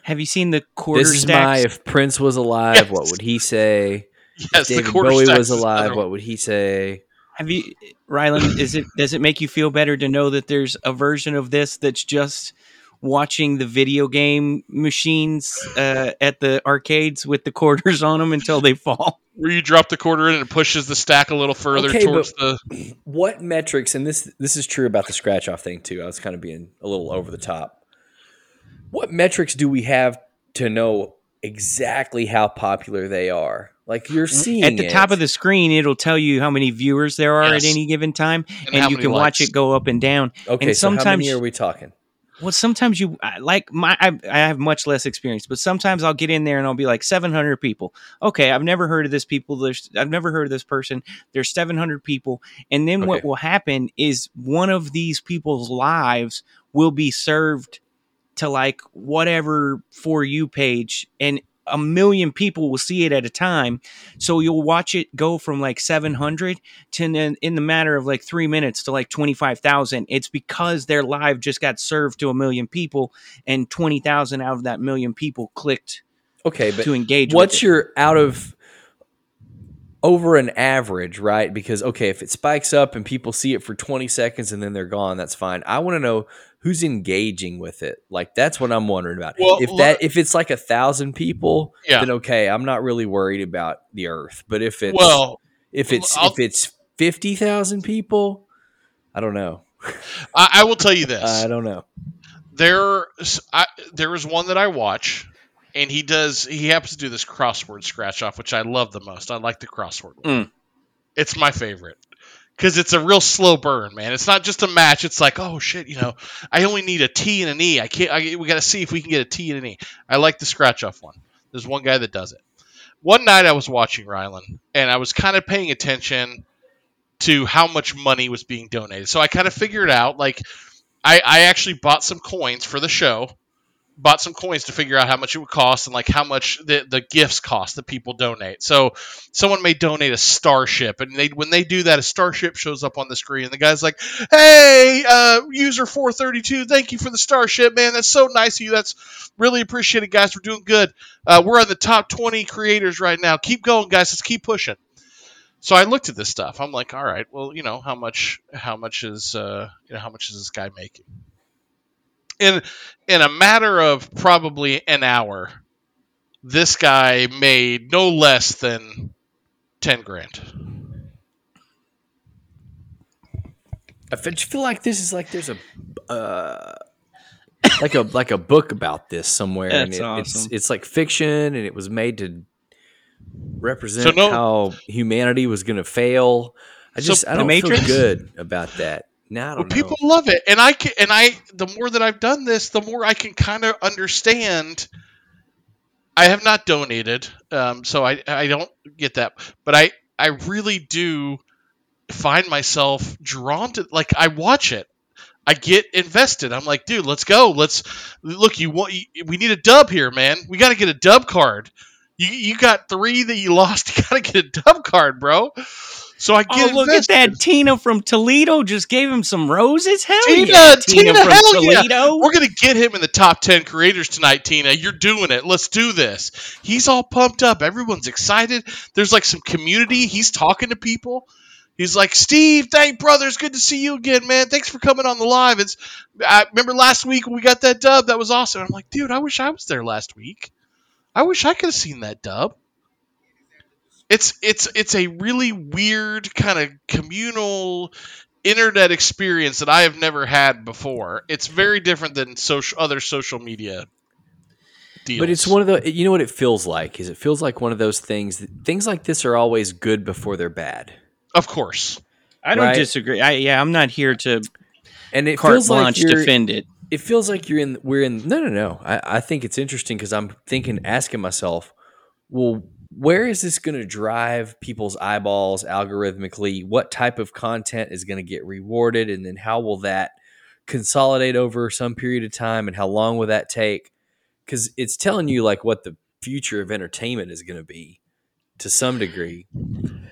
Have you seen the quarter This is stacks? my. If Prince was alive, Yes. what would he say? Yes, if David the quarter Bowie was alive, what would he say? Have you, Rylan? Is it does it make you feel better to know that there's a version of this that's just watching the video game machines uh, at the arcades with the quarters on them until they fall? Where you drop the quarter in and it pushes the stack a little further Okay, towards the. What metrics? And this this is true about the scratch off thing too. I was kind of being a little over the top. What metrics do we have to know exactly how popular they are? Like you're mm, seeing At the it. top of the screen, it'll tell you how many viewers there are Yes. at any given time, And and, you many can watch it go up and down. Okay, and so how sometimes- many are we talking? Well, sometimes you like my I, I have much less experience, but sometimes I'll get in there and I'll be like 700 people. Okay, I've never heard of this people. There's I've never heard of this person. There's 700 people, and then what will happen is one of these people's lives will be served to like whatever for you page, and a million people will see it at a time. So you'll watch it go from like 700 to then in the matter of like three minutes to like 25,000. It's because their live just got served to a million people and 20,000 out of that million people clicked Okay, but to engage what's with it. your out of over an average, right? Because okay, if it spikes up and people see it for 20 seconds and then they're gone, that's fine. I want to know who's engaging with it. Like that's what I'm wondering about. Well, if that if it's like a thousand people, Yeah. then okay, I'm not really worried about the earth. But if it's Well, if it's I'll- if it's 50,000 people, I don't know. I, I will tell you <laughs> this. I don't know. there I, there is one that I watch, and he does he happens to do this crossword scratch off, which I love the most. I like the crossword. Mm. It's my favorite because it's a real slow burn, man. It's not just a match. It's like, oh shit, you know, I only need a T and an E. I can't. I, we got to see if we can get a T and an E. I like the scratch off one. There's one guy that does it. One night I was watching Rylan, and I was kind of paying attention to how much money was being donated. So I kind of figured out, like, I, I actually bought some coins for the show bought some coins to figure out how much it would cost and like how much the, the gifts cost that people donate. So someone may donate a starship, and they when they do that, a starship shows up on the screen, and the guy's like, "Hey, uh, user four thirty two, thank you for the starship, man. That's so nice of you. That's really appreciated, guys. We're doing good. Uh, we're on the top twenty creators right now. Keep going, guys. Let's keep pushing." So I looked at this stuff. I'm like, all right, well, you know, how much, how much is, uh, you know, how much is this guy making? In in a matter of probably an hour, this guy made no less than ten grand. I feel like this is like there's a uh, like a like a book about this somewhere, and it, awesome. it's it's like fiction, and it was made to represent So no- how humanity was going to fail. I So just I don't feel good about that. Now Well, people love it, and I can, and I the more that I've done this, the more I can kind of understand. I have not donated, um, so I I don't get that, but I I really do find myself drawn to like I watch it. I get invested. I'm like, dude, let's go. Let's look. You want? You, we need a dub here, man. We got to get a dub card. You you got three that you <laughs> lost. You got to get a dub card, bro. So I get Oh, look at that! Tina from Toledo just gave him some roses. Hell Tina, yeah, Tina, from hell yeah. We're gonna get him in the top ten creators tonight, Tina. You're doing it. Let's do this. He's all pumped up. Everyone's excited. There's like some community. He's talking to people. He's like, Steve, thank brother. It's good to see you again, man. Thanks for coming on the live. It's I remember last week when we got that dub. That was awesome. I'm like, dude, I wish I was there last week. I wish I could have seen that dub. It's it's it's a really weird kind of communal internet experience that I have never had before. It's very different than social other social media deals. But it's one of the you know what it feels like is it feels like one of those things that, things like this are always good before they're bad. of course. I don't Right. disagree. I, yeah, I'm not here to And it carte feels like you're, defend it. it feels like you're in we're in no no no i, I think it's interesting because i'm thinking asking myself well where is this going to drive people's eyeballs algorithmically what type of content is going to get rewarded and then how will that consolidate over some period of time and how long will that take because it's telling you like what the future of entertainment is going to be to some degree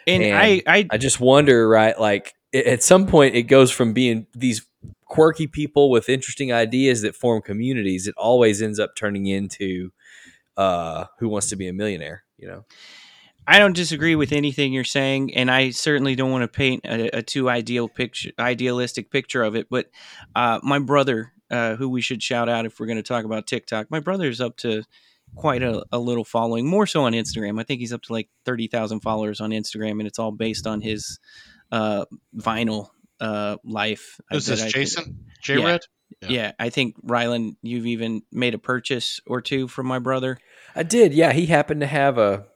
And, and I, I, I just wonder, right? Like at some point, it goes from being these quirky people with interesting ideas that form communities. It always ends up turning into uh, "Who Wants to Be a Millionaire?" You know, I don't disagree with anything you're saying, and I certainly don't want to paint a, a too ideal picture, idealistic picture of it. But uh, my brother, uh, who we should shout out if we're going to talk about TikTok, my brother's up to quite a, a little following, more so on Instagram. I think he's up to like thirty thousand followers on Instagram, and it's all based on his uh, vinyl uh, life. Is this, I think- Jason? J Yeah. Red? Yeah. Yeah. I think Rylan, you've even made a purchase or two from my brother. I did. Yeah, he happened to have a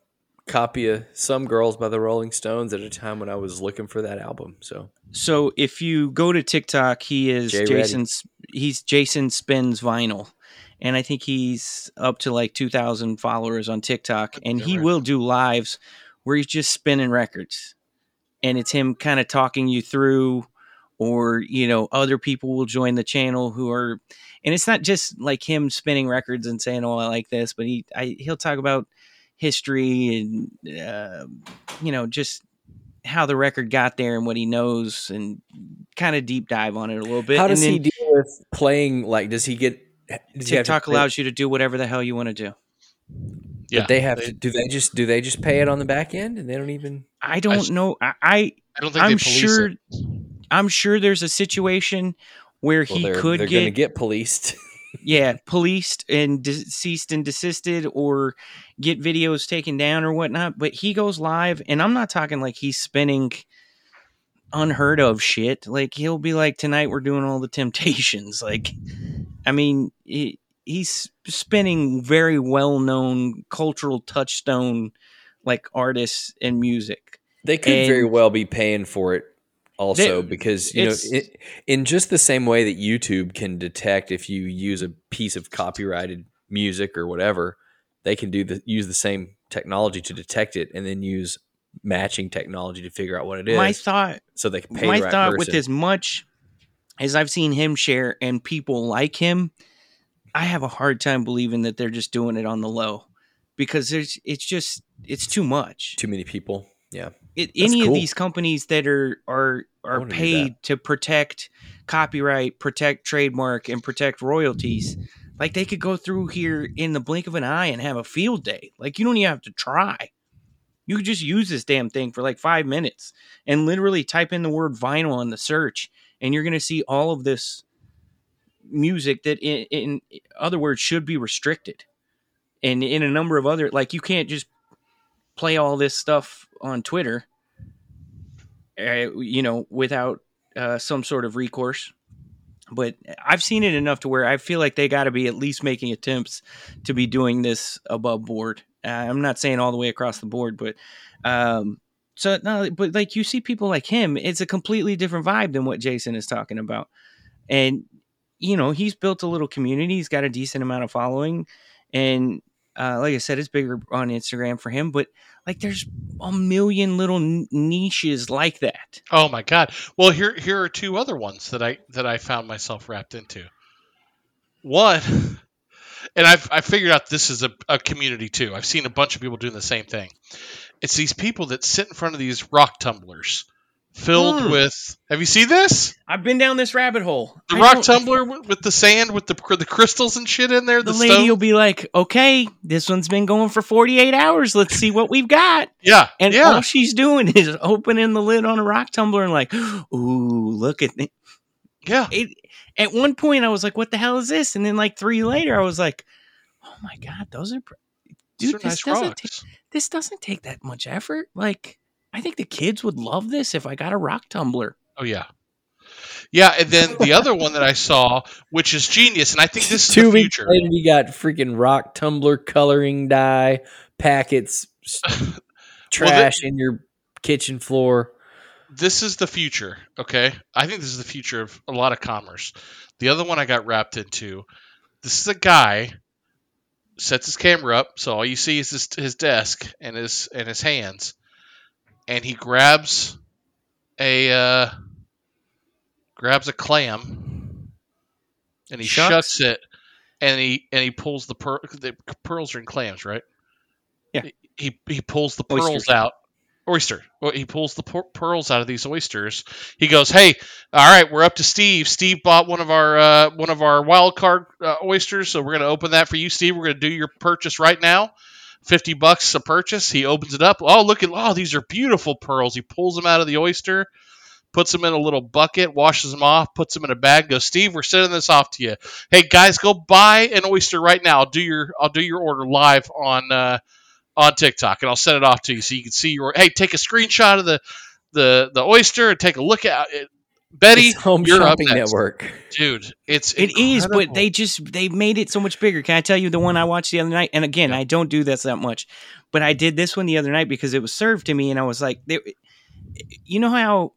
copy of "Some Girls" by the Rolling Stones at a time when I was looking for that album. So So if you go to TikTok, he is Jay Reddy. Jason's. He's Jason spins vinyl, and I think he's up to like two thousand followers on TikTok, and he will do lives where he's just spinning records, and it's him kind of talking you through, or you know, other people will join the channel who are, and it's not just like him spinning records and saying, "Oh, I like this," but he I, he'll talk about history and uh, you know just how the record got there and what he knows and kind of deep dive on it a little bit. how does and he deal with playing? Like, does he get? Does he have to TikTok pay- allows you to do whatever the hell you want to do. Yeah. But they have to. Do they just? Do they just pay it on the back end, and they don't even? I don't s- know. I, I I don't think I'm they police sure. it. I'm sure there's a situation where Well, he they're, could they're going to get, get policed. <laughs> yeah policed and deceased and desisted or get videos taken down or whatnot. But he goes live, and I'm not talking like he's spinning unheard of shit. Like he'll be like, tonight we're doing all the temptations. <laughs> Like, I mean, he, he's spinning very well known cultural touchstone like artists and music. They could very well be paying for it also They- because you know it, in just the same way that YouTube can detect if you use a piece of copyrighted music or whatever, they can do the use the same technology to detect it and then use matching technology to figure out what it is, my thought so they can pay my the right thought person. with as much as I've seen him share and people like him, I have a hard time believing that they're just doing it on the low because there's it's just it's too much. Too many people. Yeah. It, any cool. of these companies that are are are paid to protect copyright, protect trademark, and protect royalties, like they could go through here in the blink of an eye and have a field day. Like you don't even have to try. You could just use this damn thing for like five minutes and literally type in the word vinyl in the search, and you're going to see all of this music that, in, in other words, should be restricted. And in a number of other, like you can't just play all this stuff on Twitter, uh, you know, without uh, some sort of recourse. But I've seen it enough to where I feel like they got to be at least making attempts to be doing this above board. Uh, I'm not saying all the way across the board, but um, so no, but like you see people like him, it's a completely different vibe than what Jason is talking about, and you know he's built a little community. He's got a decent amount of following, and uh, like I said, it's bigger on Instagram for him. But like, there's a million little niches like that. Oh my god. Well, here here are two other ones that I that I found myself wrapped into. One, <laughs> and I've I figured out this is a, a community too. I've seen a bunch of people doing the same thing. It's these people that sit in front of these rock tumblers filled Hmm. with. Have you seen this? I've been down this rabbit hole. The I rock tumbler with, the sand with the the crystals and shit in there. The, The, lady stone? will be like, "Okay, this one's been going for 48 hours. Let's see what we've got." yeah, And yeah. all she's doing <laughs> is opening the lid on a rock tumbler and like, "Ooh, look at it." yeah. it." At one point, I was like, "What the hell is this?" And then like three later, I was like, "Oh my god, those are pr- dude. are This nice doesn't rocks. take this doesn't take that much effort. Like, I think the kids would love this if I got a rock tumbler." Oh yeah. Yeah, and then the other one that I saw, which is genius, and I think this is Two the weeks future. later, you got freaking rock tumbler coloring dye packets, s- <laughs> trash in your kitchen floor. this is the future, okay? I think this is the future of a lot of commerce. The other one I got wrapped into, this is a guy sets his camera up, so all you see is his, his desk and his and his hands, and he grabs a uh, grabs a clam, and he Shucks. shucks it, and he and he pulls the, per- the pearls are in clams, right? Yeah. He he pulls the pearls out. Oyster. He pulls the per- pearls out of these oysters. He goes, "Hey, all right, we're up to Steve. Steve bought one of our uh, one of our wild card uh, oysters, so we're gonna open that for you, Steve. We're gonna do your purchase right now. Fifty bucks a purchase. He opens it up. Oh, look at oh, these are beautiful pearls. He pulls them out of the oyster, puts them in a little bucket, washes them off, puts them in a bag. Goes, Steve, we're sending this off to you. Hey guys, go buy an oyster right now. I'll do your I'll do your order live on uh, on TikTok, and I'll send it off to you so you can see your. Hey, take a screenshot of the the the oyster and take a look at it. Betty, It's Home you're up Shopping next. Network. dude. It's It is, but they just they made it so much bigger. Can I tell you the one I watched the other night? And again, I don't do this that much, but I did this one the other night because it was served to me, and I was like, they, you know how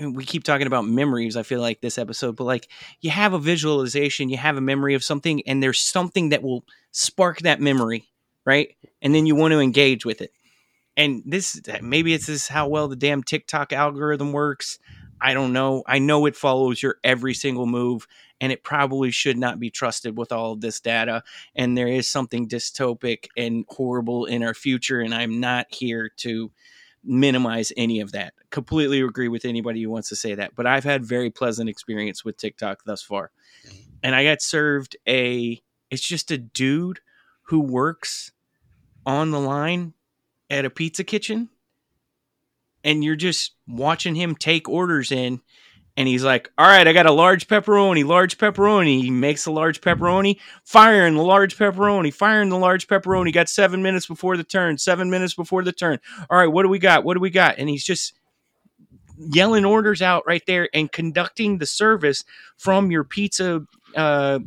we keep talking about memories. I feel like this episode, but like you have a visualization, you have a memory of something, and there's something that will spark that memory, right? And then you want to engage with it. And this maybe it's this how well the damn TikTok algorithm works. I don't know. I know it follows your every single move, and it probably should not be trusted with all of this data. And there is something dystopic and horrible in our future, and I'm not here to minimize any of that. Completely agree with anybody who wants to say that. But I've had very pleasant experience with TikTok thus far. Mm-hmm. And I got served a it's just a dude who works on the line at a pizza kitchen and you're just watching him take orders in and he's like all right i got a large pepperoni large pepperoni. He makes a large pepperoni firing the large pepperoni firing the large pepperoni. Got seven minutes before the turn seven minutes before the turn. All right what do we got? What do we got? And he's just yelling orders out right there and conducting the service from your pizza uh,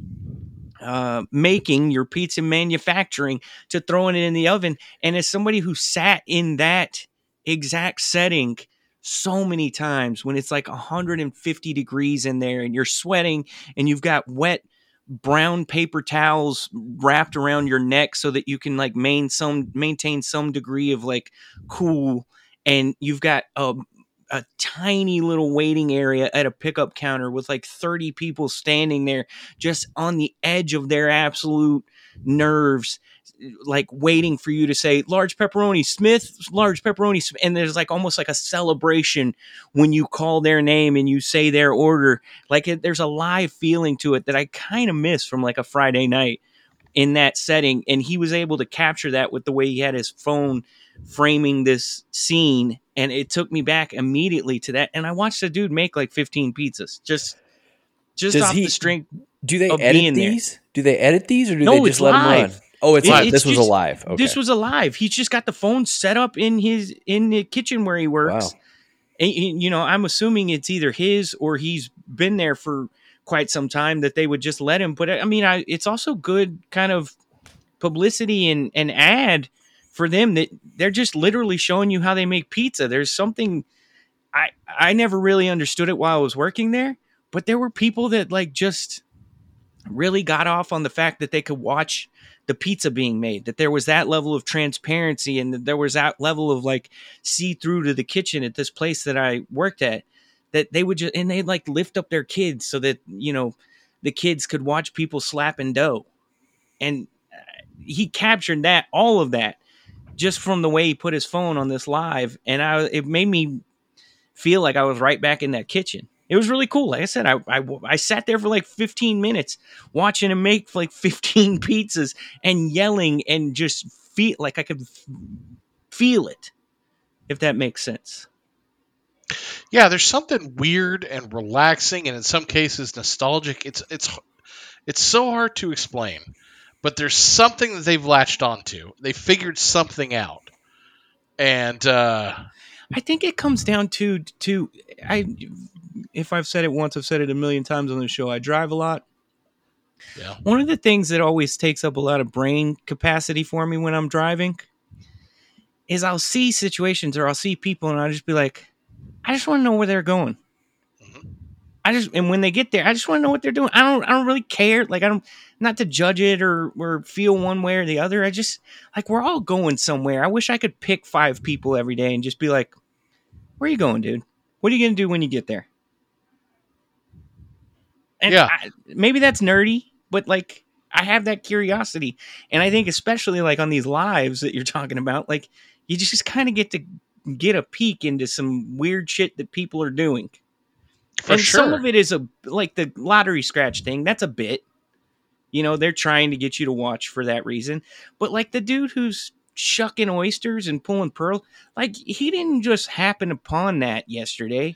uh, making your pizza manufacturing to throwing it in the oven. And as somebody who sat in that exact setting so many times when it's like 150 degrees in there and you're sweating and you've got wet brown paper towels wrapped around your neck so that you can like main some maintain some degree of like cool and you've got a a tiny little waiting area at a pickup counter with like 30 people standing there just on the edge of their absolute nerves like waiting for you to say large pepperoni smith large pepperoni Smith," and there's like almost like a celebration when you call their name and you say their order. Like it, there's a live feeling to it that i kind of miss from like a friday night in that setting and he was able to capture that with the way he had his phone framing this scene and it took me back immediately to that and i watched a dude make like 15 pizzas just just Does off he- the strength Do they edit being there. these? Do they edit these, or do No, they just let them run? Oh, it's It- live. it's This was alive. Okay. This was alive. He's just got the phone set up in his in the kitchen where he works. Wow. And, and, you know, I'm assuming it's either his or he's been there for quite some time that they would just let him. But I mean, I, it's also good kind of publicity and and ad for them that they're just literally showing you how they make pizza. There's something I I never really understood it while I was working there, but there were people that like just really got off on the fact that they could watch the pizza being made that there was that level of transparency and that there was that level of like see through to the kitchen at this place that I worked at that they would just and they'd like lift up their kids so that you know the kids could watch people slapping dough and uh, he captured that all of that just from the way he put his phone on this live and I it made me feel like I was right back in that kitchen. It was really cool. Like I said, I, I, I sat there for like 15 minutes watching him make like <laughs> 15 pizzas and yelling and just feel like I could f- feel it, if that makes sense. Yeah, there's something weird and relaxing, and in some cases nostalgic. It's it's it's so hard to explain, but there's something that they've latched onto. They figured something out, and uh, I think it comes down to to I if I've said it once, I've said it a million times on the show. I drive a lot. Yeah. One of the things that always takes up a lot of brain capacity for me when I'm driving is I'll see situations or I'll see people and I'll just be like, I just want to know where they're going. Mhm. I just and when they get there, I just want to know what they're doing. I don't I don't really care. Like I don't not to judge it or or feel one way or the other. I just like we're all going somewhere. I wish I could pick five people every day and just be like, Where are you going, dude? What are you gonna do when you get there? And Yeah. I, maybe that's nerdy, but like I have that curiosity, and I think especially like on these lives that you're talking about, like you just kind of get to get a peek into some weird shit that people are doing. for and sure, some of it is a like the lottery scratch thing. That's a bit. You know, they're trying to get you to watch for that reason. But like the dude who's shucking oysters and pulling pearl, like he didn't just happen upon that yesterday.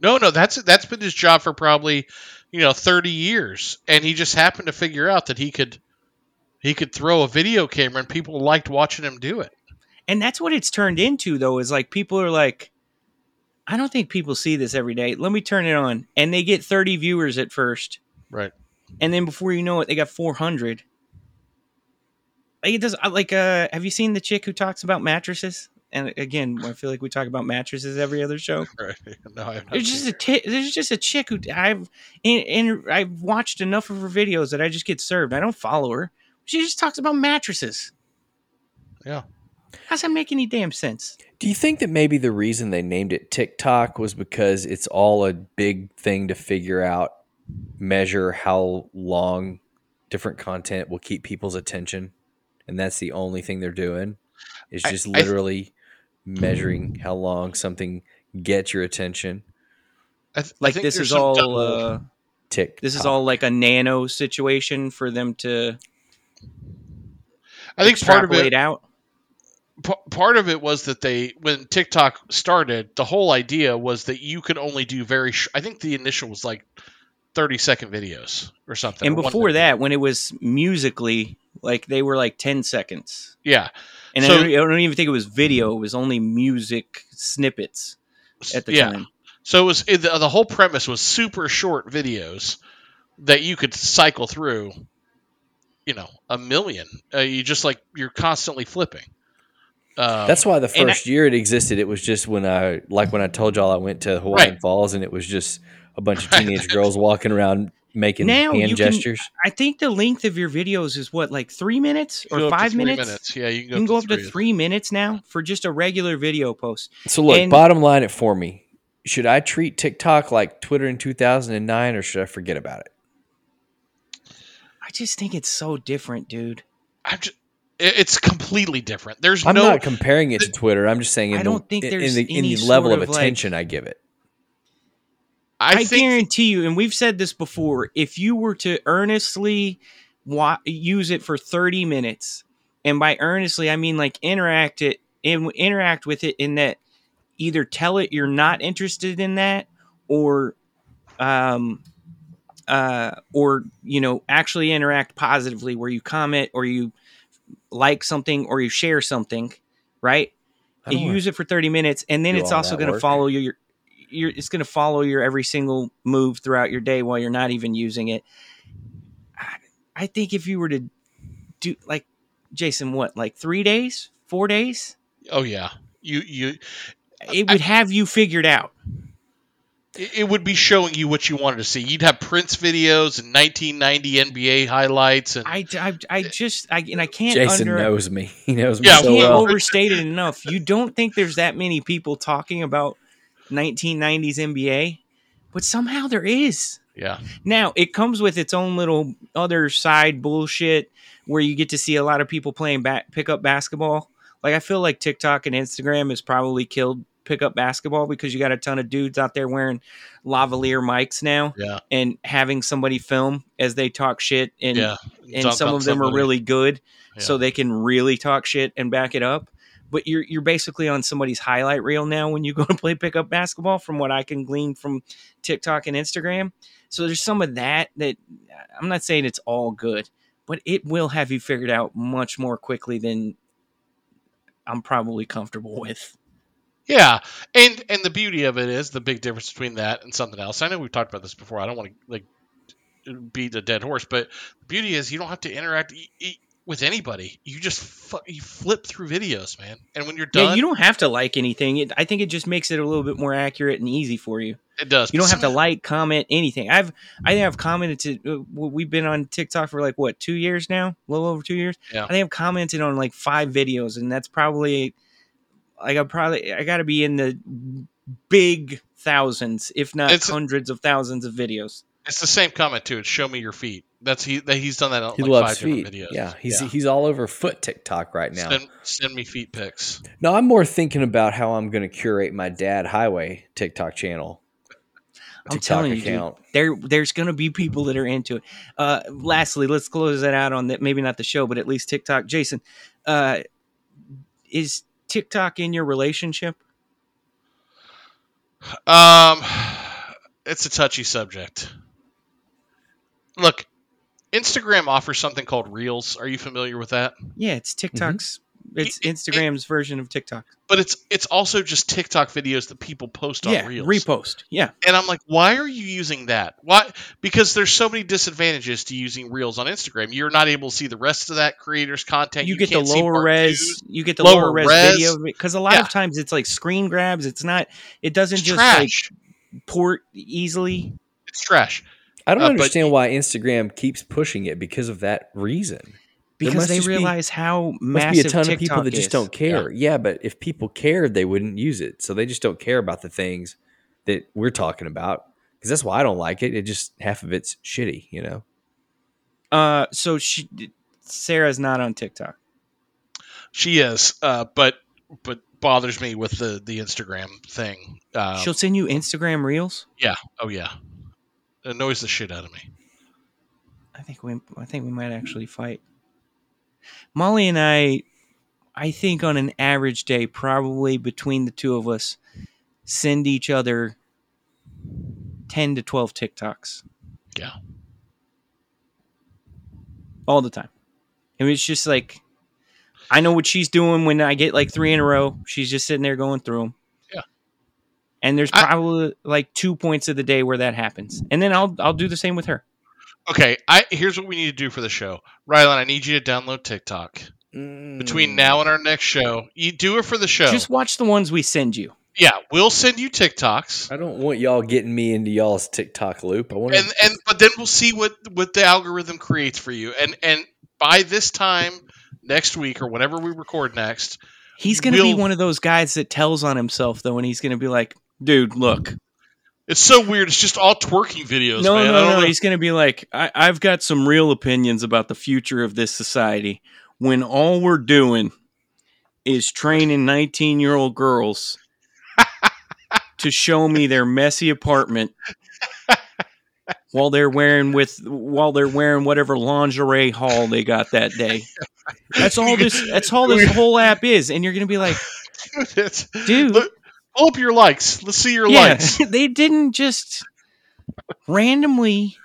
no, no, that's that's been his job for probably you know 30 years, and he just happened to figure out that he could he could throw a video camera, and people liked watching him do it. And that's what it's turned into though, is like people are like, I don't think people see this every day. Let me turn it on. And they get 30 viewers at first. Right. And then before you know it, they got 400. Like it does like uh have you seen the chick who talks about mattresses? And again, I feel like we talk about mattresses every other show. <laughs> Right. No, I have not There's seen just a there's just a chick who I've and, and I've watched enough of her videos that I just get served. I don't follow her. She just talks about mattresses. Yeah. How's that make any damn sense? Do you think that maybe the reason they named it TikTok was because it's all a big thing to figure out, measure how long different content will keep people's attention? And that's the only thing they're doing is I- just I- literally measuring how long something gets your attention. I th- I Like think this is all double- uh, Tick. this is all like a nano situation for them to I think part of it out. p- part of it was that they when TikTok started, the whole idea was that you could only do very. Sh- I think the initial was like thirty second videos or something. And or before that, when it was Musical.ly, like they were like ten seconds. yeah, And So- I, don't, I don't even think it was video; it was only music snippets at the yeah. time. So it was it, the, the whole premise was super short videos that you could cycle through. You know, a million. Uh, you just like you're constantly flipping. Um, That's why the and I- first year it existed, it was just when I, like when I told y'all I went to Hawaiian Right. Falls and it was just a bunch of <laughs> Right. teenage girls walking around making Now hand you can- I think the length of your videos is what, like three minutes or go five three minutes? Yeah, you can go, You can go up to three. three minutes now for just a regular video post. So look, and- bottom line it for me. Should I treat TikTok like Twitter in 2009 or should I forget about it? I just think it's so different, dude. I'm just, it's completely different. There's I'm no not comparing it to Twitter. I'm just saying in I don't think there's in the, in any the level sort of of, like- attention I give it. I, I, think guarantee you, and we've said this before, if you were to earnestly wa- use it for 30 minutes, and by earnestly, I mean like interact it and interact with it in that either tell it you're not interested in that or um uh or you know actually interact positively where you comment or you like something or you share something right you use it for 30 minutes and then it's also going to work. follow your, your your it's going to follow your every single move throughout your day while you're not even using it I, I think if you were to do like jason what like three days four days Oh yeah, you you. it would have you figured out It it would be showing you what you wanted to see. You'd have Prince videos and 1990 NBA highlights, and i i, I just i and i can't Jason under knows me. He knows me Yeah, I so can't well. overstate it enough. You don't think there's that many people talking about 1990s NBA, but somehow there is. yeah, Now it comes with its own little other side bullshit where you get to see a lot of people playing ba- pickup basketball. Like I feel like TikTok and Instagram has probably killed pickup basketball because you got a ton of dudes out there wearing lavalier mics now yeah, and having somebody film as they talk shit and yeah. and Dunk some of them are really good so they can really talk shit and back it up but you're you're basically on somebody's highlight reel now when you go to play pickup basketball from what I can glean from TikTok and Instagram so there's some of that that uh, I'm not saying it's all good but it will have you figured out much more quickly than I'm probably comfortable with Yeah, and and the beauty of it is the big difference between that and something else. I know we've talked about this before. I don't want to like beat a dead horse, but the beauty is you don't have to interact with anybody. You just fu- you flip through videos, man. And when you're done, yeah you don't have to like anything it, I think it just makes it a little bit more accurate and easy for you it does. You don't have to like, comment, anything. I've I think I've commented to. uh, We've been on TikTok for like what two years now, a little over two years. Yeah. I think I've commented on like five videos, and that's probably like I probably I got to be in the big thousands, if not It's- hundreds of thousands of videos. It's the same comment too. It's show me your feet. That's he. That he's done that on He like loves five feet. different videos. Yeah, he's he's all over foot TikTok right now. Send, send me feet pics. No, I'm more thinking about how I'm going to curate my dad highway TikTok channel. I'm TikTok telling you, dude, account. there there's going to be people that are into it. Uh, lastly, let's close that out on that. Maybe not the show, but at least TikTok. Jason, uh, is TikTok in your relationship? Um, it's a touchy subject. Look, Instagram offers something called Reels. Are you familiar with that? Yeah, it's TikTok's. Mm-hmm. It's It- it- Instagram's version of TikTok. But it's it's also just TikTok videos that people post on yeah, Reels. repost. Yeah, And I'm like, why are you using that? Why? Because there's so many disadvantages to using Reels on Instagram. You're not able to see the rest of that creator's content. you, get the lower res. You get the lower lower res, res. video because a lot Yeah. of times it's like screen grabs. It's not. It doesn't It's just trash. like port easily. it's trash. I don't Uh, but- understand why Instagram keeps pushing it because of that reason. Because they just be- realize how Must be a ton TikTok of people that just don't care. Yeah. but if people cared, they wouldn't use it. So they just don't care about the things that we're talking about. Because that's why I don't like it. It just half of it's shitty, you know. Uh, so she, Sarah's not on TikTok. She is, uh, but but bothers me with the the Instagram thing. Um, She'll send you Instagram reels. yeah. Oh yeah. Annoys the shit out of me. I think we I think we might actually fight. Molly and I I think on an average day probably between the two of us send each other 10 to 12 TikToks Yeah. all the time. I mean it's just like I know what she's doing when I get like 3 in a row. She's just sitting there going through them. Yeah. And there's I- probably like two points of the day where that happens. And then I'll I'll do the same with her. Okay. I here's what we need to do for the show. Rylan, I need you to download TikTok. between Mm. now and our next show. You do it for the show. Just watch the ones we send you. yeah, we'll send you TikToks. I don't want y'all getting me into y'all's TikTok loop. I want and and but then we'll see what what the algorithm creates for you and and by this time next week or whenever we record next He's going to be We'll- one of those guys that tells on himself though, and he's going to be like, "Dude, look, it's so weird it's just all twerking videos no, man no, no." know. He's going to be like, I- "I've got some real opinions about the future of this society when all we're doing is training nineteen-year-old girls <laughs> to show me their messy apartment." While they're wearing with while they're wearing whatever lingerie haul they got that day, that's all this. That's all this <laughs> whole app is, and you're gonna be like, <laughs> It's- dude, look, pull up your likes let's see your yeah, likes <laughs> they didn't just randomly.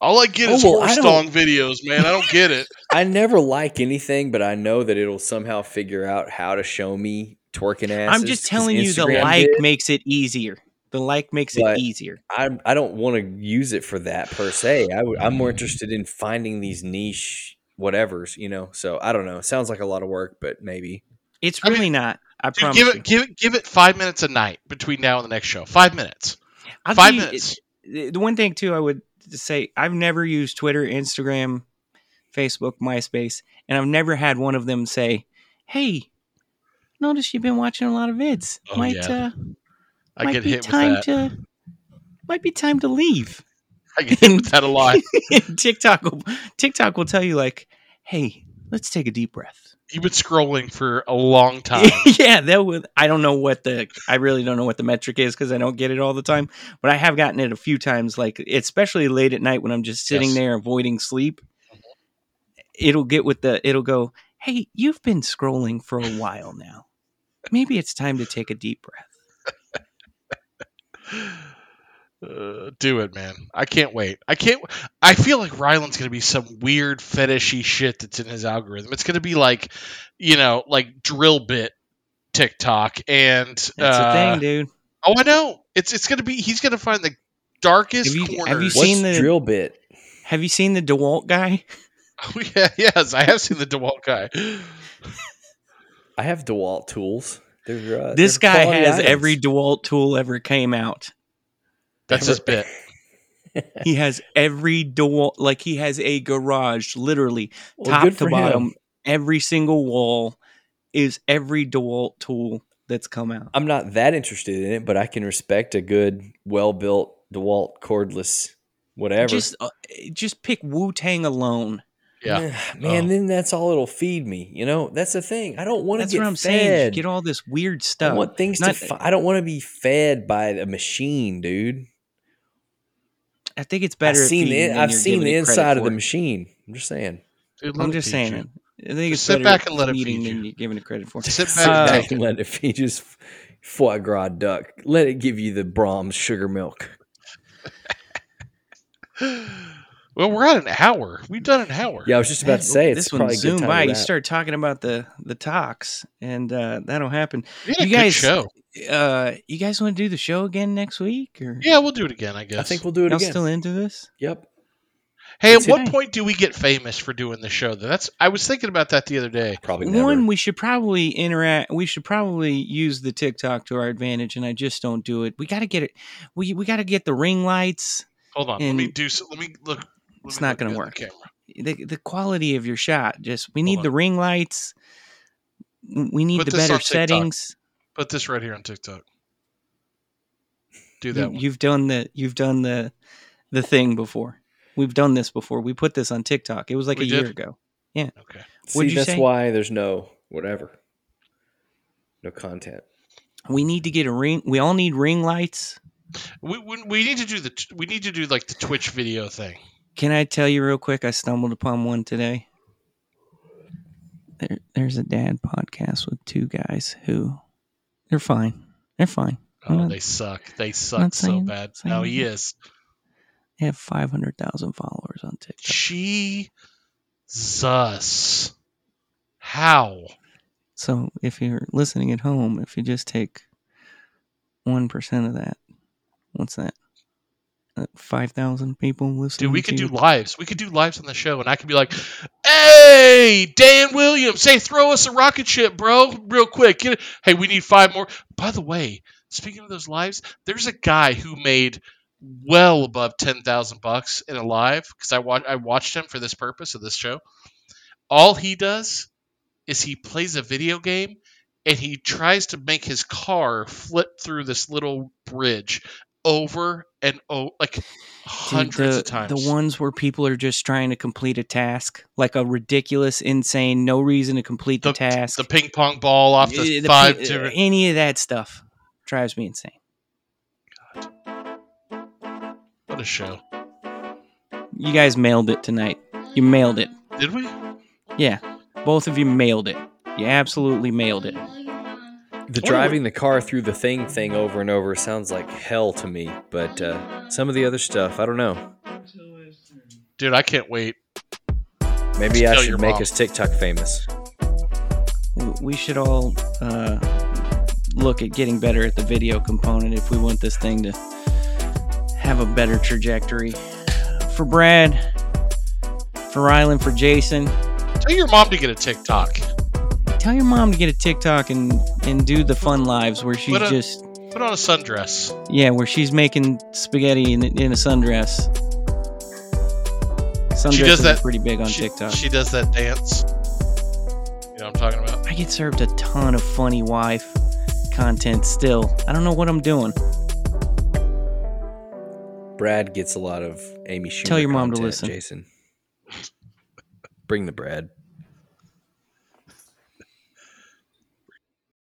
all i get Oh, is well, horse dong videos man i don't get it <laughs> I never like anything, but I know that it'll somehow figure out how to show me twerking ass. I'm just telling you, the like did. makes it easier. The like makes But- it easier. I I don't want to use it for that per se. I w- I'm more interested in finding these niche whatevers, you know. So I don't know. It sounds like a lot of work, but maybe. It's I mean, really not. I Dude, promise give you. it give it give it five minutes a night between now and the next show five minutes I'll five minutes it- The one thing too, I would say, I've never used Twitter, Instagram, Facebook, MySpace, and I've never had one of them say, "Hey, notice you've been watching a lot of vids. Oh, might yeah. uh, i might get be hit with time that to might be time to leave." <laughs> i get hit with that a lot <laughs> TikTok will TikTok will tell you like, "Hey, let's take a deep breath." You've been scrolling for a long <laughs> time yeah, that would. I don't know what the. I really don't know what the metric is because I don't get it all the time. But I have gotten it a few times, like especially late at night when I'm just sitting Yes. there avoiding sleep. Mm-hmm. It'll get with the. It'll go. Hey, you've been scrolling for a while now. Maybe it's time to take a deep breath. <laughs> Uh, do it, man. I can't wait. I can't. I feel like Rylan's going to be some weird fetishy shit that's in his algorithm. It's going to be like, you know, like drill bit TikTok and. That's uh, the thing, dude. Oh, I know. It's it's going to be. He's going to find the darkest Have you- have corners. you What's seen the- drill bit? Have you seen the DeWalt guy? <laughs> Oh, yeah, yes, I have seen the DeWalt guy. I have DeWalt tools. They're, uh, This they're guy has items. every DeWalt tool ever came out. That's his bit. <laughs> He has every DeWalt, like he has a garage, literally Well, top to bottom. him. Every single wall is every DeWalt tool that's come out. I'm not that interested in it, but I can respect a good, well built DeWalt cordless whatever. Just, uh, just pick Wu Tang alone. Yeah. Man, Oh. then that's all it'll feed me. You know, that's the thing. I don't want to get what I'm fed. saying. Get all this weird stuff. I stuff. want things Not- to. Fi- I don't want to be fed by a machine, dude. I think it's I've better. seen if the I've seen the inside of for. the machine. I'm just saying. Dude, I'm just saying. you. I think it's Just sit better back and let it eating feed than you. you giving it credit for. Sit Sit back and Uh, back and let it feed you just foie gras duck. Let it give you the Brahms sugar milk. <laughs> Well, we're at an hour. We've done an hour. Yeah, I was just about to say it's this one probably a zoomed by. You wrap. start talking about the the talks, and uh, that'll happen. We had a You good guys- show. Uh, you guys want to do the show again next week, or Yeah, we'll do it again. I guess. I think we'll do it y'all again. still into this? yep. Hey, at what point do we get famous for doing the show? Though that's I was thinking about that the other day. Probably never. One, we should probably interact. We should probably use the TikTok to our advantage, and I just don't do it. We got to get it. We we got to get the ring lights. Hold on. let me do. So, let me look. Let It's not gonna work. The. The the quality of your shot. Just we need on. the ring lights. We need Put the better settings. Put this right here on TikTok. Do You, that one. you've done the you've done the the thing before. We've done this before. We put this on TikTok. It was like We a year ago. Yeah. Okay. What'd you that's say? why there's no whatever, no content. We need to get a ring. We all need ring lights. We, we, we need to do the we need to do like the Twitch video thing. Can I tell you real quick? I stumbled upon one today. There, there's a dad podcast with two guys who they're fine. They're fine. Oh, I'm Oh, not- they suck. They suck so saying- bad. saying No, he is. They have five hundred thousand followers on TikTok. Jesus. How? So if you're listening at home, if you just take one percent of that, what's that? Five thousand people listening. Dude, we could do lives. We could do lives on the show, and I could be like, "Hey, Dan Williams, hey, throw us a rocket ship, bro, real quick. Hey, we need five more." By the way, speaking of those lives, there's a guy who made well above ten thousand bucks in a live because I watch I watched him for this purpose of this show. All he does is he plays a video game and he tries to make his car flip through this little bridge over and oh, like hundreds the, of times. The ones where people are just trying to complete a task, like a ridiculous, insane, no reason to complete the, the, task. the ping pong ball off Uh, the, the five different. any of that stuff drives me insane. What a show! You guys mailed it tonight. You mailed it. Did we? Yeah, both of you mailed it. You absolutely mailed it. Tell your mom. The driving the car through the thing thing over and over sounds like hell to me. But uh, some of the other stuff, I don't know. Dude, I can't wait. Maybe I should make mom. us TikTok famous. We should all uh, look at getting better at the video component if we want this thing to have a better trajectory. For Brad, for Rylan, for Jason, Tell your mom to get a TikTok. Tell your mom to get a TikTok and and do the fun lives where she's What a- just Put on a sundress. yeah, where she's making spaghetti in, in a sundress. Sundresses She does that- pretty big on she, TikTok. She does that dance. You know what I'm talking about? I get served a ton of funny wife content still. I don't know what I'm doing. Brad gets a lot of Amy Schumer. Tell your mom to content, listen. Jason. Bring the Brad.